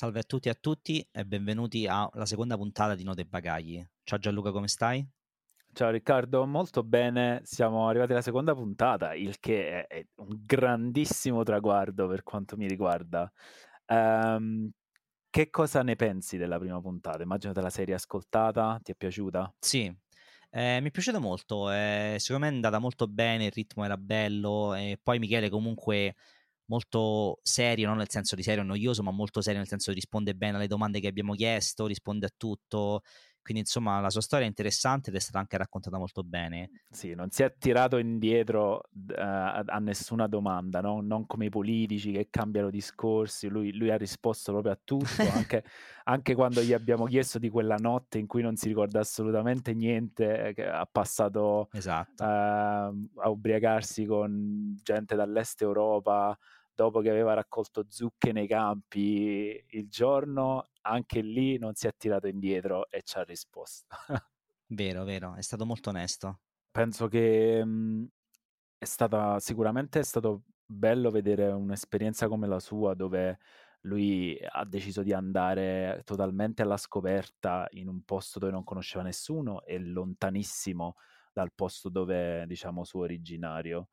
Salve a tutti e a tutti e benvenuti alla seconda puntata di Note e Bagagli. Ciao Gianluca, come stai? Ciao Riccardo, molto bene, siamo arrivati alla seconda puntata, il che è, un grandissimo traguardo per quanto mi riguarda. Um, che cosa ne pensi della prima puntata? Immagino te la serie ascoltata, ti è piaciuta? Sì, eh, mi è piaciuta molto, eh, secondo me è andata molto bene, il ritmo era bello e poi Michele comunque molto serio, non nel senso di serio noioso, ma molto serio nel senso risponde bene alle domande che abbiamo chiesto, risponde a tutto. Quindi, insomma, la sua storia è interessante ed è stata anche raccontata molto bene. Sì, non si è tirato indietro uh, a nessuna domanda, no? non come i politici che cambiano discorsi. Lui, lui ha risposto proprio a tutto, anche, anche, quando gli abbiamo chiesto di quella notte in cui non si ricorda assolutamente niente, che ha passato esatto. uh, a ubriacarsi con gente dall'est Europa dopo che aveva raccolto zucche nei campi il giorno, anche lì non si è tirato indietro e ci ha risposto. vero, vero, è stato molto onesto. Penso che mh, mhmm, è stata sicuramente è stato bello vedere un'esperienza come la sua dove lui ha deciso di andare totalmente alla scoperta in un posto dove non conosceva nessuno e lontanissimo dal posto dove, diciamo, suo originario.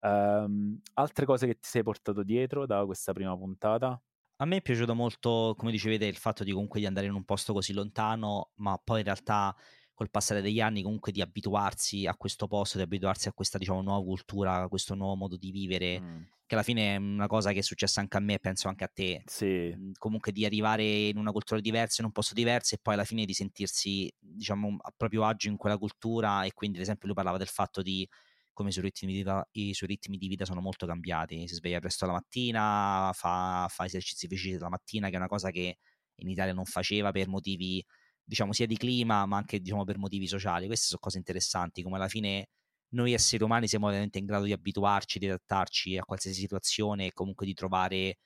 Um, altre cose che ti sei portato dietro da questa prima puntata? A me è piaciuto molto, come dicevete, il fatto di comunque di andare in un posto così lontano, ma poi in realtà col passare degli anni comunque di abituarsi a questo posto, di abituarsi a questa diciamo nuova cultura, a questo nuovo modo di vivere, mm. che alla fine è una cosa che è successa anche a me e penso anche a te. Sì. Comunque di arrivare in una cultura diversa, in un posto diverso e poi alla fine di sentirsi diciamo a proprio agio in quella cultura e quindi ad esempio lui parlava del fatto di come i suoi, ritmi di vita, i suoi ritmi di vita sono molto cambiati. Si sveglia presto la mattina, fa, fa esercizi fisici la mattina, che è una cosa che in Italia non faceva per motivi, diciamo, sia di clima, ma anche diciamo, per motivi sociali. Queste sono cose interessanti, come alla fine noi esseri umani siamo ovviamente in grado di abituarci, di adattarci a qualsiasi situazione e comunque di trovare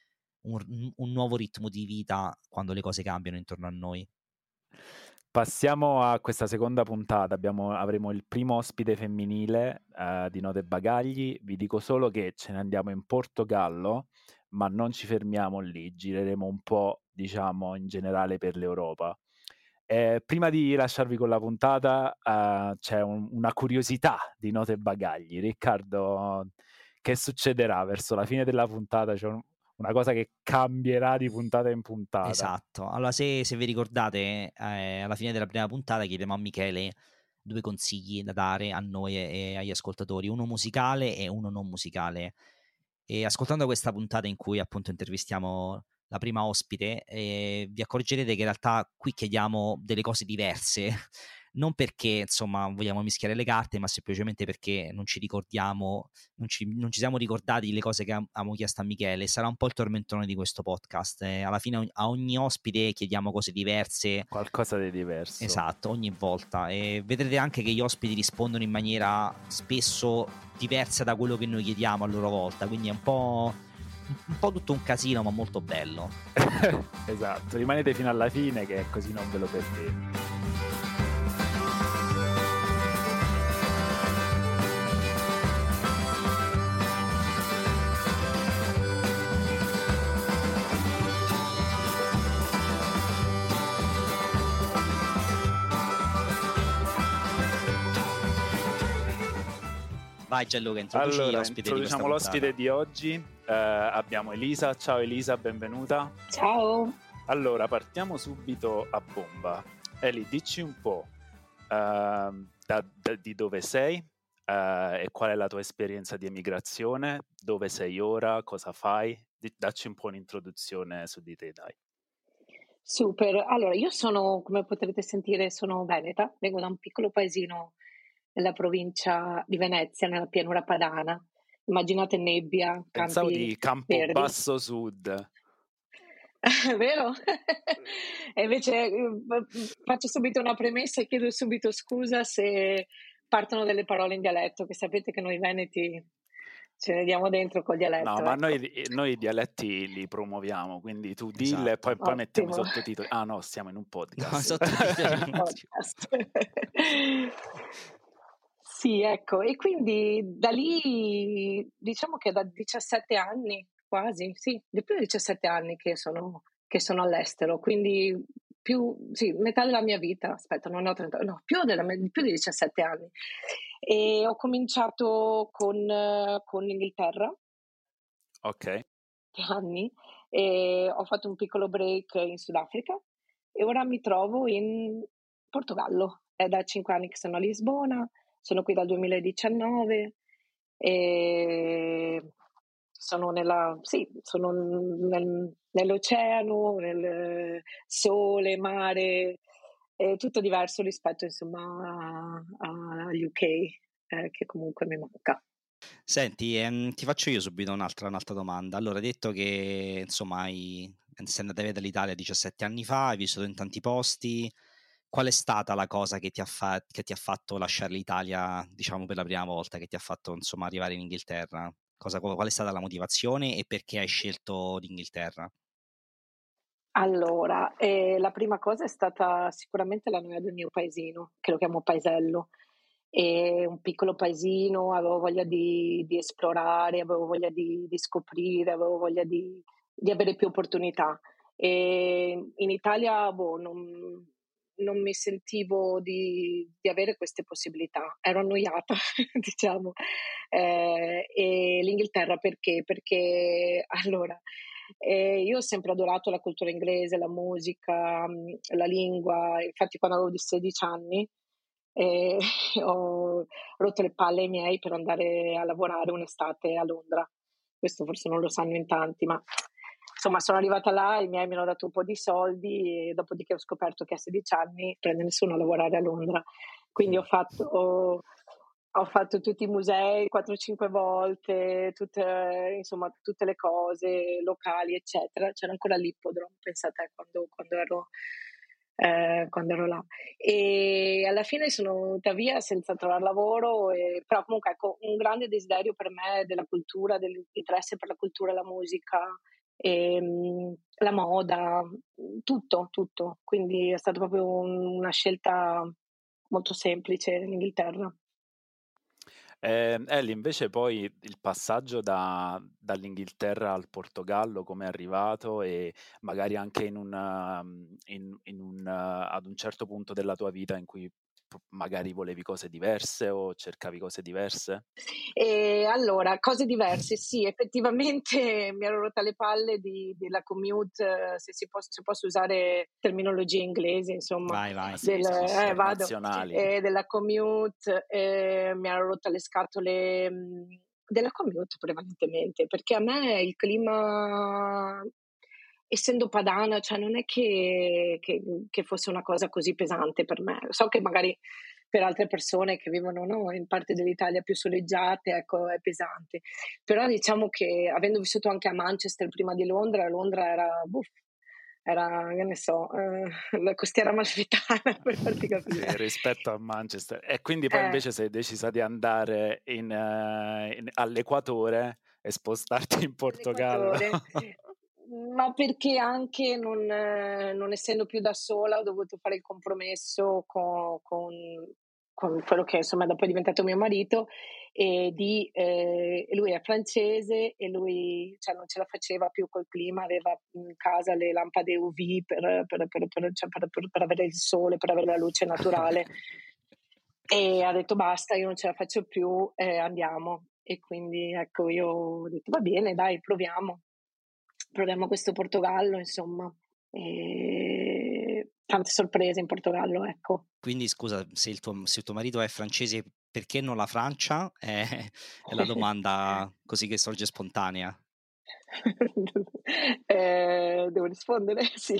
un, un nuovo ritmo di vita quando le cose cambiano intorno a noi. Passiamo a questa seconda puntata, Abbiamo, avremo il primo ospite femminile uh, di Note Bagagli, vi dico solo che ce ne andiamo in Portogallo, ma non ci fermiamo lì, gireremo un po' diciamo in generale per l'Europa. Eh, prima di lasciarvi con la puntata uh, c'è un, una curiosità di Note Bagagli. Riccardo, che succederà verso la fine della puntata? C'è un, una cosa che cambierà di puntata in puntata. Esatto. Allora, se, se vi ricordate, eh, alla fine della prima puntata chiediamo a Michele due consigli da dare a noi e, e agli ascoltatori, uno musicale e uno non musicale. E ascoltando questa puntata in cui appunto intervistiamo la prima ospite, eh, vi accorgerete che in realtà qui chiediamo delle cose diverse non perché insomma vogliamo mischiare le carte, ma semplicemente perché non ci ricordiamo, non ci, non ci siamo ricordati le cose che abbiamo chiesto a Michele. Sarà un po' il tormentone di questo podcast. Eh, alla fine a ogni ospite chiediamo cose diverse. Qualcosa di diverso. Esatto, ogni volta. E vedrete anche che gli ospiti rispondono in maniera spesso diversa da quello che noi chiediamo a loro volta. Quindi è un po' un po' tutto un casino, ma molto bello. esatto, rimanete fino alla fine che così non ve lo perdete. Vai Gianluca, introduci allora, l'ospite introduciamo di l'ospite di oggi. Uh, abbiamo Elisa. Ciao Elisa, benvenuta. Ciao. Allora, partiamo subito a bomba. Eli, dici un po' uh, da, da, di dove sei uh, e qual è la tua esperienza di emigrazione, dove sei ora, cosa fai. D- dacci un po' un'introduzione su di te, dai. Super, allora io sono, come potrete sentire, sono veneta, vengo da un piccolo paesino nella provincia di Venezia, nella pianura padana. Immaginate nebbia, campi Pensavo di Campobasso Sud. Vero? e invece eh, faccio subito una premessa e chiedo subito scusa se partono delle parole in dialetto, che sapete che noi veneti ce ne diamo dentro col dialetto. No, ecco. ma noi, noi, i dialetti li promuoviamo, quindi tu dille esatto. e poi, poi mettiamo i sottotitoli. Ah no, stiamo in un podcast. No, podcast. Sì, ecco, e quindi da lì diciamo che da 17 anni quasi, sì, di più di 17 anni che sono che sono all'estero, quindi più, sì, metà della mia vita, aspetta, non ho 30, no, più, della, più di 17 anni. E ho cominciato con, con l'Inghilterra. Ok. Anni. E ho fatto un piccolo break in Sudafrica e ora mi trovo in Portogallo. È da 5 anni che sono a Lisbona, sono qui dal 2019 e sono, nella, sì, sono nel, nell'oceano, nel sole, mare, è tutto diverso rispetto insomma agli UK eh, che comunque mi manca. Senti, ehm, ti faccio io subito un'altra, un'altra, domanda. Allora, hai detto che insomma hai, sei andata via dall'Italia 17 anni fa, hai vissuto in tanti posti. Qual è stata la cosa che ti ha, fa- che ti ha fatto lasciare l'Italia, diciamo, per la prima volta, che ti ha fatto insomma arrivare in Inghilterra? Cosa, qual è stata la motivazione e perché hai scelto l'Inghilterra? Allora, eh, la prima cosa è stata sicuramente la noia del mio paesino, che lo chiamo paesello. È un piccolo paesino, avevo voglia di, di esplorare, avevo voglia di, di, scoprire, avevo voglia di, di avere più opportunità. E in Italia boh, non, non, mi sentivo di, avere queste possibilità, ero annoiata, diciamo. Eh, e l'Inghilterra perché? Perché allora e io ho sempre adorato la cultura inglese, la musica, mm, la lingua, infatti quando avevo 16 anni eh, ho rotto le palle ai miei per andare a lavorare un'estate a Londra. Questo forse non lo sanno in tanti, ma insomma sono arrivata là, i miei mi hanno dato un po' di soldi e dopodiché ho scoperto che a 16 anni prende nessuno a lavorare a Londra. Quindi ho fatto... Ho, ho fatto tutti i musei 4-5 volte, tutte, insomma, tutte le cose locali, eccetera. C'era ancora l'ippodromo, pensate, quando, quando, ero, eh, quando ero là. E alla fine sono venuta via senza trovare lavoro, e, però comunque ecco, un grande desiderio per me della cultura, dell'interesse per la cultura, la musica, e, ehm, la moda, tutto, tutto. Quindi è stata proprio una scelta molto semplice in Inghilterra. Eh, Ellie, invece poi il passaggio da, dall'Inghilterra al Portogallo, come è arrivato e magari anche in una, in, in un, ad un certo punto della tua vita in cui magari volevi cose diverse o cercavi cose diverse? E allora, cose diverse, sì, effettivamente mi ero rotta le palle di, della commute, se, si può, se posso usare terminologie inglesi, insomma. Vai, vai, del, sì, sì, eh, vado, eh, della commute, eh, mi ero rotta le scatole della commute prevalentemente, perché a me il clima essendo padana, cioè non è che, che, che, fosse una cosa così pesante per me. So che magari per altre persone che vivono no, in parti dell'Italia più soleggiate, ecco, è pesante. Però diciamo che avendo vissuto anche a Manchester prima di Londra, Londra era, buff, era, che ne so, eh, la costiera malfitana per farti capire. rispetto a Manchester. E quindi poi eh. invece sei decisa di andare in, uh, in, all'equatore e spostarti in Portogallo. ma perché anche non, non, essendo più da sola ho dovuto fare il compromesso con, con, con quello che insomma dopo è diventato mio marito e di, eh, lui è francese e lui cioè, non ce la faceva più col clima, aveva in casa le lampade UV per, per, per, cioè, per avere il sole, per avere la luce naturale e ha detto basta, io non ce la faccio più, eh, andiamo. E quindi ecco, io ho detto va bene, dai, proviamo proviamo questo Portogallo, insomma. E tante sorprese in Portogallo, ecco. Quindi scusa, se il tuo, se il tuo marito è francese, perché non la Francia? È, è la domanda così che sorge spontanea. eh, devo rispondere? Sì.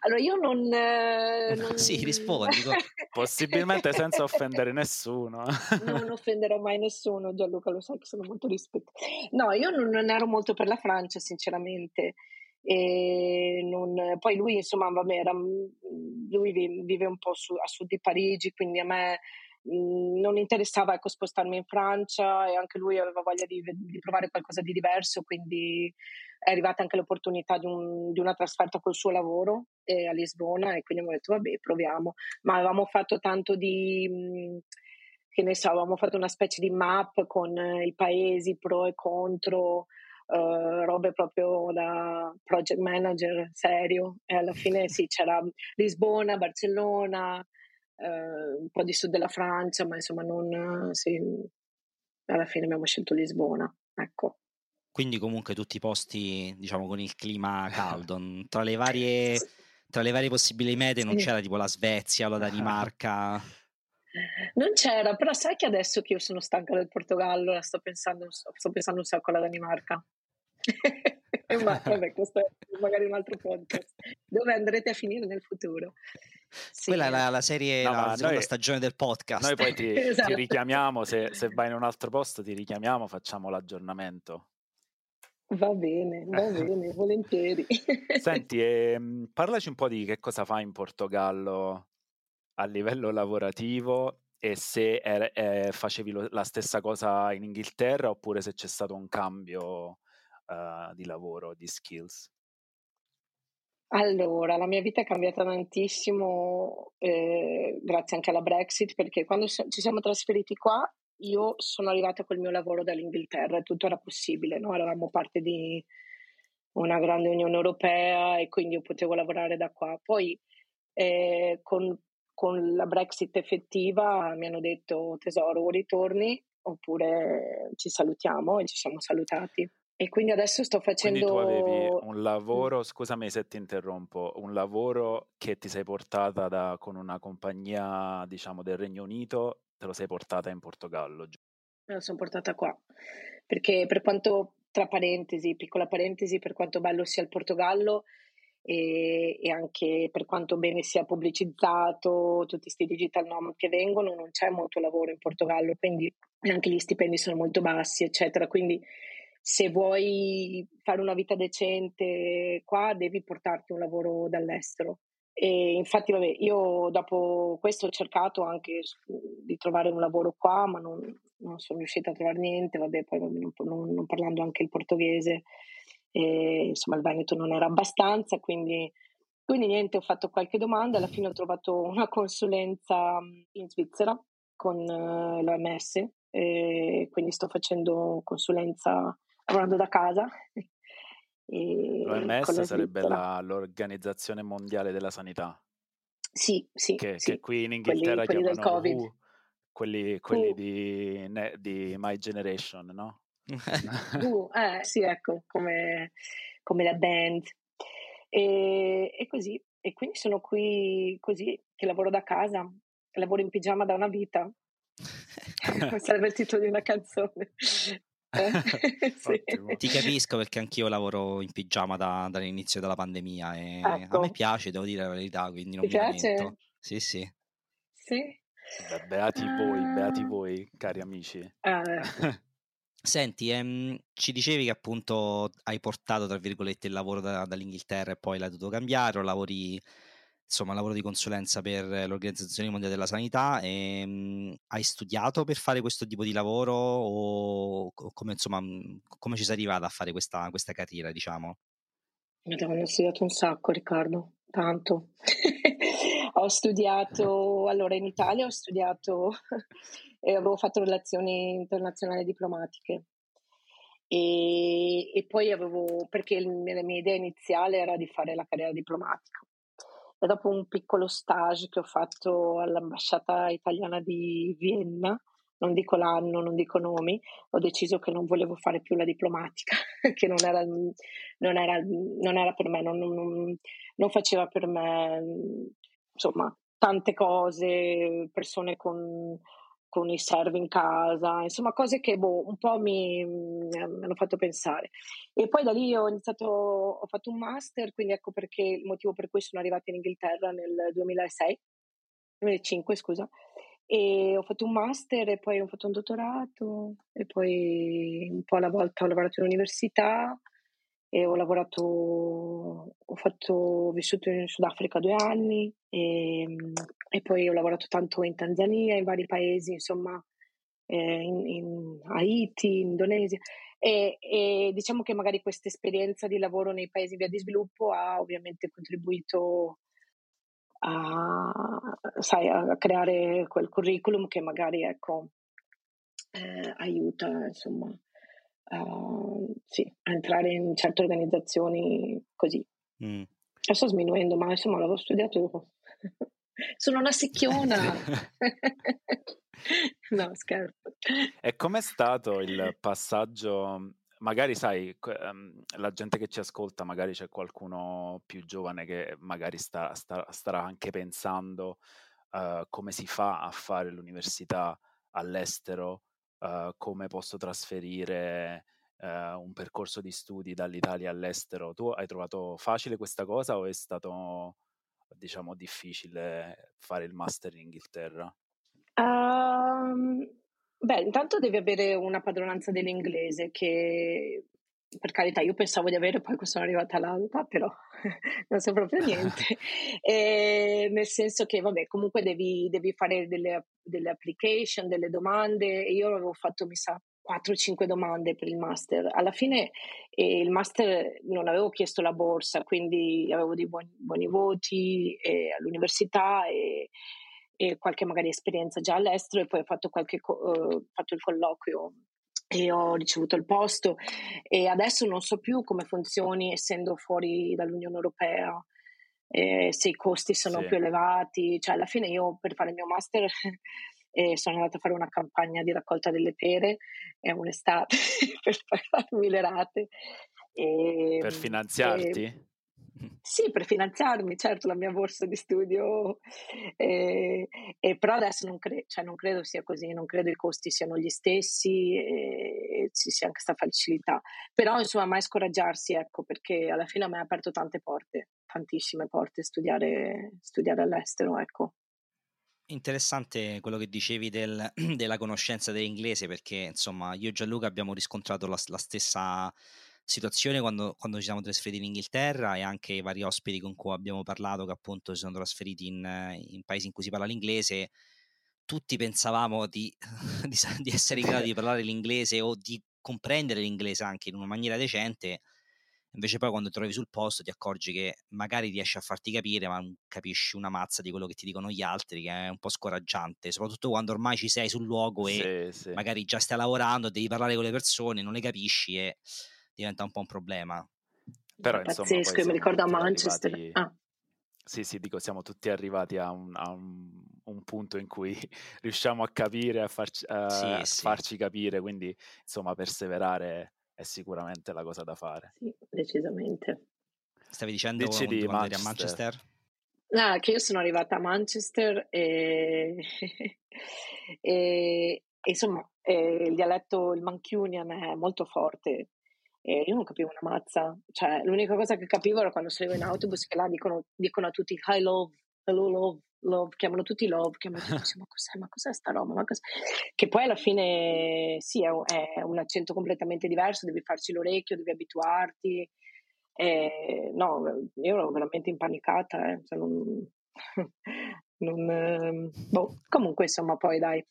Allora io non... Eh, non... sì, rispondi. Possibilmente senza offendere nessuno. non offenderò mai nessuno, Gianluca lo sai che sono molto rispettosa. No, io non, non, ero molto per la Francia, sinceramente. Non... Poi lui, insomma, vabbè, era... lui vive un po' su, a sud di Parigi, quindi a me non interessava ecco, spostarmi in Francia e anche lui aveva voglia di, di, provare qualcosa di diverso, quindi è arrivata anche l'opportunità di, un, di una trasferta col suo lavoro eh, a Lisbona e quindi abbiamo detto vabbè proviamo, ma avevamo fatto tanto di, mhmm, che ne so, avevamo fatto una specie di map con eh, i paesi pro e contro, uh, robe proprio da project manager serio e alla fine sì c'era Lisbona, Barcellona, uh, un po' di sud della Francia, ma insomma non sì, alla fine abbiamo scelto Lisbona, ecco. Quindi comunque tutti i posti, diciamo, con il clima caldo. Tra le varie, tra le varie possibili mete sì. non c'era tipo la Svezia o la Danimarca. Non c'era, però sai che adesso che io sono stanca del Portogallo, sto pensando, sto pensando un sacco alla Danimarca. Ma vabbè, questo è magari un altro podcast. Dove andrete a finire nel futuro? Sì. Quella è la, la serie, no, la seconda noi, stagione del podcast. Noi poi ti, esatto. ti richiamiamo, se, se vai in un altro posto ti richiamiamo, facciamo l'aggiornamento. Va bene, va bene, volentieri. Senti, ehm, parlaci un po' di che cosa fai in Portogallo a livello lavorativo e se è, facevi lo, la stessa cosa in Inghilterra oppure se c'è stato un cambio uh, di lavoro, di skills. Allora, la mia vita è cambiata tantissimo eh, grazie anche alla Brexit perché quando ci siamo trasferiti qua io sono arrivata col mio lavoro dall'Inghilterra e tutto era possibile, no? eravamo parte di una grande Unione Europea e quindi io potevo lavorare da qua. Poi eh, con, con, la Brexit effettiva mi hanno detto tesoro ritorni oppure ci salutiamo e ci siamo salutati. E quindi adesso sto facendo... Quindi tu avevi un lavoro, scusami se ti interrompo, un lavoro che ti sei portata da, con una compagnia, diciamo, del Regno Unito te lo sei portata in Portogallo? Me lo sono portata qua, perché per quanto, tra parentesi, piccola parentesi, per quanto bello sia il Portogallo e, e anche per quanto bene sia pubblicizzato, tutti questi digital nomad che vengono, non c'è molto lavoro in Portogallo, quindi anche gli stipendi sono molto bassi, eccetera, quindi se vuoi fare una vita decente qua devi portarti un lavoro dall'estero e infatti, vabbè, io dopo questo ho cercato anche di trovare un lavoro qua, ma non, non sono riuscita a trovare niente. Vabbè, poi non, non, non parlando anche il portoghese, e, insomma, il Veneto non era abbastanza, quindi, quindi niente, ho fatto qualche domanda. Alla fine ho trovato una consulenza in Svizzera con uh, l'OMS, quindi sto facendo consulenza lavorando da casa L'OMS sarebbe la, l'Organizzazione Mondiale della Sanità. Sì, sì. Che, sì. che qui in Inghilterra quelli, quelli chiamano WHO, quelli, quelli uh. di, di, My Generation, no? uh, eh, sì, ecco, come, come la band. E, e, così, e quindi sono qui così, che lavoro da casa, lavoro in pigiama da una vita. Sarebbe il titolo di una canzone. Eh, sì. Ti capisco perché anch'io lavoro in pigiama da, dall'inizio della pandemia e ecco. a me piace, devo dire la verità, quindi non Ti mi piace? lamento. Sì, sì. Sì. Beh, beati voi, beati voi, cari amici. Eh. Senti, ehm, ci dicevi che appunto hai portato, tra virgolette, il lavoro da, dall'Inghilterra e poi l'hai dovuto cambiare, o lavori insomma, lavoro di consulenza per l'Organizzazione Mondiale della Sanità. E, ehm, mh, hai studiato per fare questo tipo di lavoro o come, insomma, come ci sei arrivata a fare questa, questa carriera, diciamo? Madonna, ho studiato un sacco, Riccardo, tanto. ho studiato, allora in Italia ho studiato e avevo fatto relazioni internazionali diplomatiche. E, e, poi avevo, perché la mia idea iniziale era di fare la carriera diplomatica e dopo un piccolo stage che ho fatto all'ambasciata italiana di Vienna, non dico l'anno, non dico nomi, ho deciso che non volevo fare più la diplomatica, che non era, non era, non era per me, non, non, faceva per me, insomma, tante cose, persone con con i servi in casa, insomma cose che boh, un po' mi, mi, hanno fatto pensare. E poi da lì ho iniziato, ho fatto un master, quindi ecco perché il motivo per cui sono arrivata in Inghilterra nel 2006, 2005 scusa, e ho fatto un master e poi ho fatto un dottorato e poi un po' alla volta ho lavorato in università e ho lavorato, ho, fatto, ho vissuto in Sudafrica due anni e, e, poi ho lavorato tanto in Tanzania, in vari paesi, insomma, eh, in, in, Haiti, in Indonesia. E, e, diciamo che magari questa esperienza di lavoro nei paesi in via di sviluppo ha ovviamente contribuito a, sai, a creare quel curriculum che magari ecco, eh, aiuta insomma uh, sì, a entrare in certe organizzazioni così. Mm. Lo sto sminuendo, ma insomma l'avevo studiato. Sono una secchiona. no, scherzo. E com'è stato il passaggio? Magari sai, ehm, la gente che ci ascolta, magari c'è qualcuno più giovane che magari sta, sta, starà anche pensando uh, come si fa a fare l'università all'estero, uh, come posso trasferire uh, un percorso di studi dall'Italia all'estero. Tu hai trovato facile questa cosa o è stato, diciamo, difficile fare il master in Inghilterra? Um, beh, intanto devi avere una padronanza dell'inglese che per carità, io pensavo di avere, poi sono arrivata all'alba, però non so proprio niente. e, nel senso che, vabbè, comunque devi, devi fare delle, delle, application, delle domande. E io avevo fatto, mi sa, 4-5 domande per il master. Alla fine eh, il master non avevo chiesto la borsa, quindi avevo dei buoni, buoni voti eh, all'università e, e, qualche magari esperienza già all'estero e poi ho fatto, qualche, uh, fatto il colloquio e ho ricevuto il posto e adesso non so più come funzioni essendo fuori dall'Unione Europea, eh, se i costi sono sì. più elevati, cioè alla fine io per fare il mio master eh, sono andata a fare una campagna di raccolta delle pere, è un'estate per pagarmi le rate. E, per finanziarti? E, sì, per finanziarmi, certo, la mia borsa di studio, eh, eh, però adesso non, cre- cioè non, credo sia così, non credo i costi siano gli stessi e ci sia anche questa facilità. Però insomma, mai scoraggiarsi, ecco, perché alla fine a me ha aperto tante porte, tantissime porte studiare, studiare all'estero, ecco. Interessante quello che dicevi del, della conoscenza dell'inglese perché insomma io e Gianluca abbiamo riscontrato la, la stessa situazione quando, quando, ci siamo trasferiti in Inghilterra e anche i vari ospiti con cui abbiamo parlato che appunto si sono trasferiti in, in paesi in cui si parla l'inglese, tutti pensavamo di, di, di essere in grado di parlare l'inglese o di comprendere l'inglese anche in una maniera decente, invece poi quando ti trovi sul posto ti accorgi che magari riesci a farti capire ma non capisci una mazza di quello che ti dicono gli altri che è un po' scoraggiante soprattutto quando ormai ci sei sul luogo e sì, sì. magari già stai lavorando devi parlare con le persone non le capisci e diventa un po' un problema. Però insomma, pazzesco, mi ricordo a Manchester. Arrivati... Ah. Sì, sì, dico, siamo tutti arrivati a un, a un, un punto in cui riusciamo a capire, a, farci, a sì, sì. farci capire, quindi insomma perseverare è sicuramente la cosa da fare. Sì, decisamente. Stavi dicendo Dici di Manchester. a Manchester? No, che io sono arrivata a Manchester e, e, e insomma e il dialetto, il Mancunian è molto forte e io non capivo una mazza, cioè l'unica cosa che capivo era quando salivo in autobus che là dicono, dicono a tutti hi love, hello love, love, chiamano tutti love, chiamano tutti, ma cos'è, ma cos'è sta roba, ma cos'è? Che poi alla fine sì, è un, è un accento completamente diverso, devi farci l'orecchio, devi abituarti, eh, no, io ero veramente impanicata, eh, cioè non, non, eh, boh. comunque insomma poi dai, è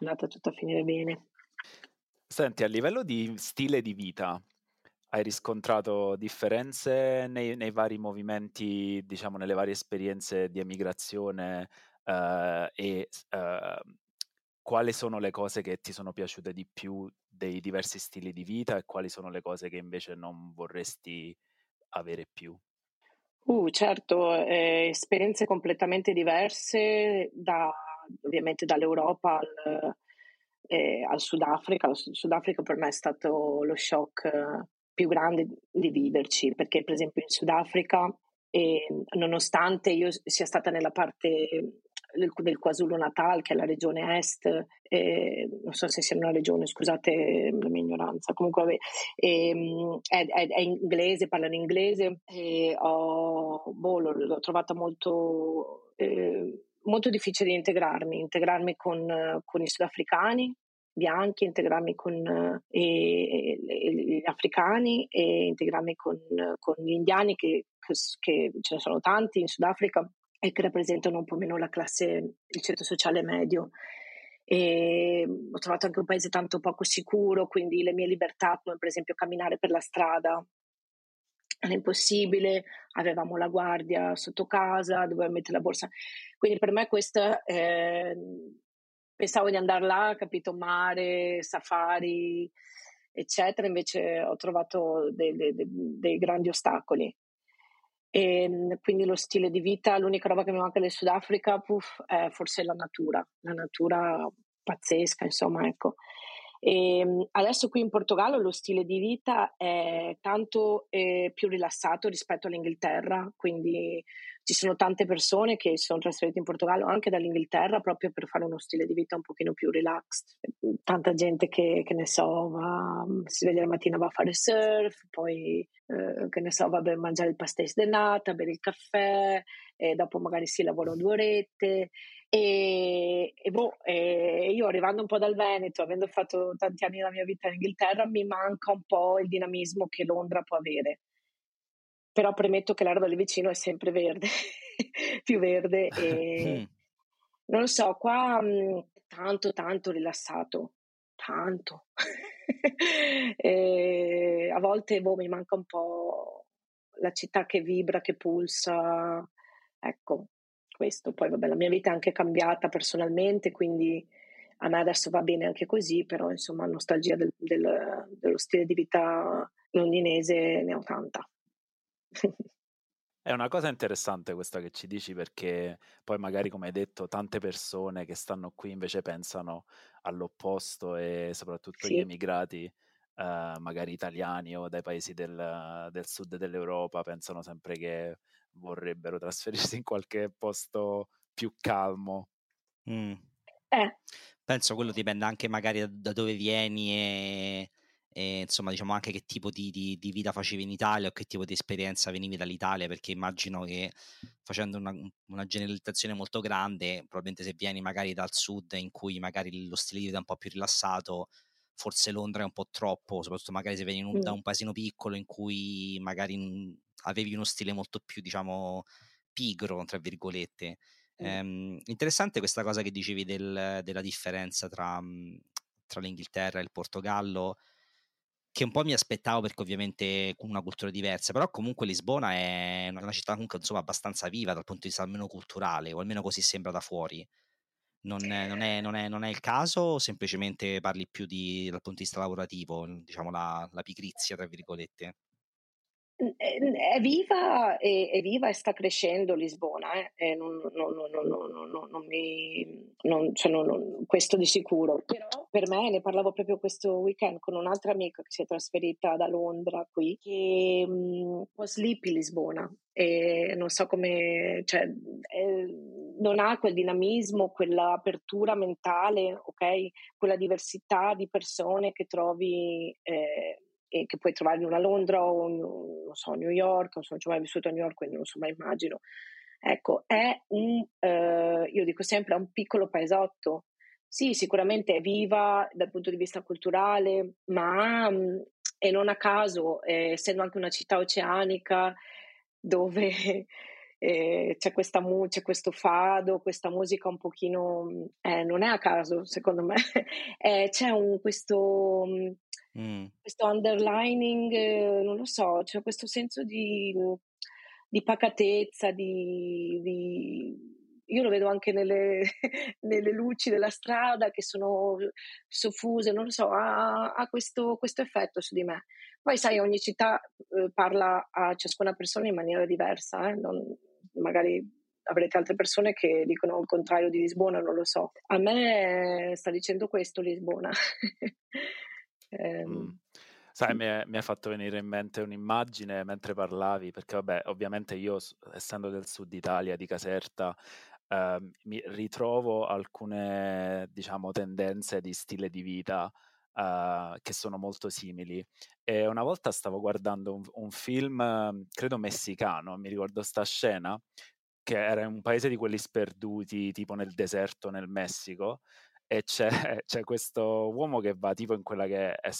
andata tutto a finire bene. Senti, a livello di stile di vita, hai riscontrato differenze nei, nei vari movimenti, diciamo, nelle varie esperienze di emigrazione eh, e eh, quali sono le cose che ti sono piaciute di più dei diversi stili di vita e quali sono le cose che invece non vorresti avere più? Uh, certo, eh, esperienze completamente diverse da, ovviamente dall'Europa al, eh, al Sudafrica. Il Sudafrica per me è stato lo shock eh, più grande di viverci, perché per esempio in Sudafrica, eh, nonostante io sia stata nella parte del, del KwaZulu Natal, che è la regione est, eh, non so se sia una regione, scusate la mia ignoranza, comunque eh, è, è, è, inglese, parlano inglese, e ho, boh, l'ho, l'ho trovata molto eh, molto difficile integrarmi, integrarmi con, con i sudafricani bianchi, integrarmi con eh, gli africani e integrarmi con, con gli indiani che, che, ce ne sono tanti in Sudafrica e che rappresentano un po' meno la classe, il ceto sociale medio. E ho trovato anche un paese tanto poco sicuro, quindi le mie libertà, come per esempio camminare per la strada, era impossibile, avevamo la guardia sotto casa, dovevo mettere la borsa. Quindi per me questa, eh, pensavo di andare là, capito, mare, safari, eccetera, invece ho trovato dei, dei, dei grandi ostacoli. E ehm, quindi lo stile di vita, l'unica roba che mi manca del Sudafrica, puff, è forse la natura, la natura pazzesca, insomma, ecco. E ehm, adesso qui in Portogallo lo stile di vita è tanto eh, più rilassato rispetto all'Inghilterra, quindi ci sono tante persone che sono trasferite in Portogallo anche dall'Inghilterra proprio per fare uno stile di vita un pochino più relaxed. Tanta gente che, che ne so, va, si sveglia la mattina va a fare surf, poi eh, che ne so, va a mangiare il pastéis de nata, bere il caffè, e dopo magari si lavora due orette e, e, boh, e io arrivando un po' dal Veneto, avendo fatto tanti anni della mia vita in Inghilterra, mi manca un po' il dinamismo che Londra può avere. Però premetto che l'erba lì vicino è sempre verde, più verde e mm. non lo so, qua mh, mm, tanto tanto rilassato, tanto. a volte boh, mi manca un po' la città che vibra, che pulsa, ecco, questo. Poi vabbè, la mia vita è anche cambiata personalmente, quindi a me adesso va bene anche così, però insomma nostalgia del, del, dello stile di vita londinese ne ho tanta. È una cosa interessante questa che ci dici perché poi magari come hai detto tante persone che stanno qui invece pensano all'opposto e soprattutto sì. gli emigrati eh, magari italiani o dai paesi del, del sud dell'Europa pensano sempre che vorrebbero trasferirsi in qualche posto più calmo. Mm. Eh. Penso quello dipende anche magari da, dove vieni e, e, insomma diciamo anche che tipo di, di, di, vita facevi in Italia o che tipo di esperienza venivi dall'Italia perché immagino che facendo una, una generalizzazione molto grande probabilmente se vieni magari dal sud in cui magari lo stile di vita è un po' più rilassato forse Londra è un po' troppo soprattutto magari se vieni un, da un paesino piccolo in cui magari avevi uno stile molto più, diciamo, pigro, tra virgolette. Mm. Ehm, interessante questa cosa che dicevi del, della differenza tra, mhmm, tra, l'Inghilterra e il Portogallo, che un po' mi aspettavo perché ovviamente con una cultura diversa, però comunque Lisbona è una, città comunque insomma abbastanza viva dal punto di vista almeno culturale, o almeno così sembra da fuori. Non è, non, è, non, è, non è, il caso o semplicemente parli più di, dal punto di vista lavorativo, diciamo la, la pigrizia, tra virgolette? È viva e, è viva e sta crescendo Lisbona, eh? Non, non, non, non mi, cioè questo di sicuro. Però per me, ne parlavo proprio questo weekend con un'altra amica che si è trasferita da Londra qui, che um, po' sleepy Lisbona e non so come, cioè, eh, non ha quel dinamismo, quell'apertura mentale, ok? Quella diversità di persone che trovi... Eh, e che puoi trovare in una Londra o non so, New York, non sono mai vissuto a New York, quindi non so mai immagino. Ecco, è un, eh, io dico sempre, è un piccolo paesotto. Sì, sicuramente è viva dal punto di vista culturale, ma mm, e non a caso, eh, essendo anche una città oceanica dove eh, c'è, questa mu- c'è questo fado, questa musica un pochino, eh, non è a caso secondo me, eh, c'è un, questo mm, Mm. Questo underlining, eh, non lo so, c'è questo senso di, di pacatezza, di, di, io lo vedo anche nelle, nelle, luci della strada che sono soffuse, non lo so, ha, ha questo, questo, effetto su di me. Poi sai, ogni città eh, parla a ciascuna persona in maniera diversa, eh? non, magari avrete altre persone che dicono il contrario di Lisbona, non lo so. A me sta dicendo questo Lisbona. Eh, mm. Sai, mi, è, mi ha fatto venire in mente un'immagine mentre parlavi, perché vabbè, ovviamente io, essendo del sud Italia, di Caserta, eh, mi ritrovo alcune, diciamo, tendenze di stile di vita eh, che sono molto simili. E una volta stavo guardando un, un film, credo messicano, mi ricordo sta scena, che era in un paese di quelli sperduti, tipo nel deserto nel Messico, e c'è, c'è, questo uomo che va tipo in quella che è,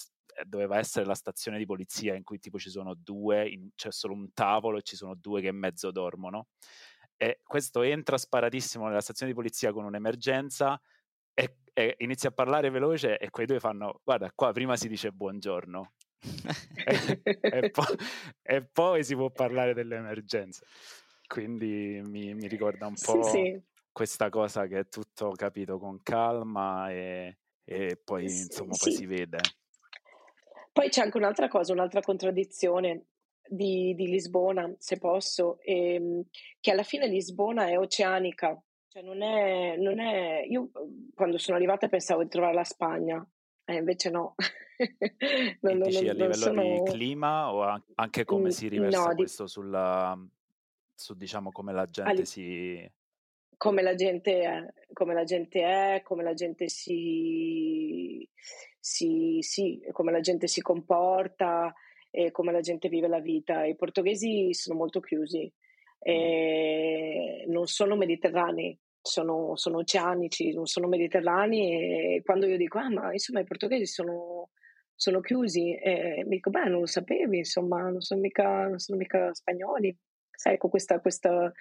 doveva essere la stazione di polizia in cui tipo ci sono due, in, c'è solo un tavolo e ci sono due che in mezzo dormono. E questo entra sparatissimo nella stazione di polizia con un'emergenza e, inizia a parlare veloce e quei due fanno, guarda qua prima si dice buongiorno. e, e, poi, e, poi, si può parlare dell'emergenza. Quindi mi, mi ricorda un po' sì, sì questa cosa che è tutto capito con calma e, e poi insomma sì. poi si vede. Poi c'è anche un'altra cosa, un'altra contraddizione di, di Lisbona, se posso, ehm, che alla fine Lisbona è oceanica, cioè non è, non è, io quando sono arrivata pensavo di trovare la Spagna, eh, invece no. non, dici non, a livello sono... di clima o anche come si riversa no, questo di... sulla, su diciamo come la gente All... si... Come la gente è, come la gente è, come la gente si, si, si, come la gente si comporta e come la gente vive la vita. I portoghesi sono molto chiusi, mm. non sono mediterranei, sono, sono, oceanici, non sono mediterranei e quando io dico, ah ma insomma i portoghesi sono, sono chiusi, e mi dico, beh non lo sapevi, insomma non sono mica, non sono mica spagnoli. Sai, ecco questa, questa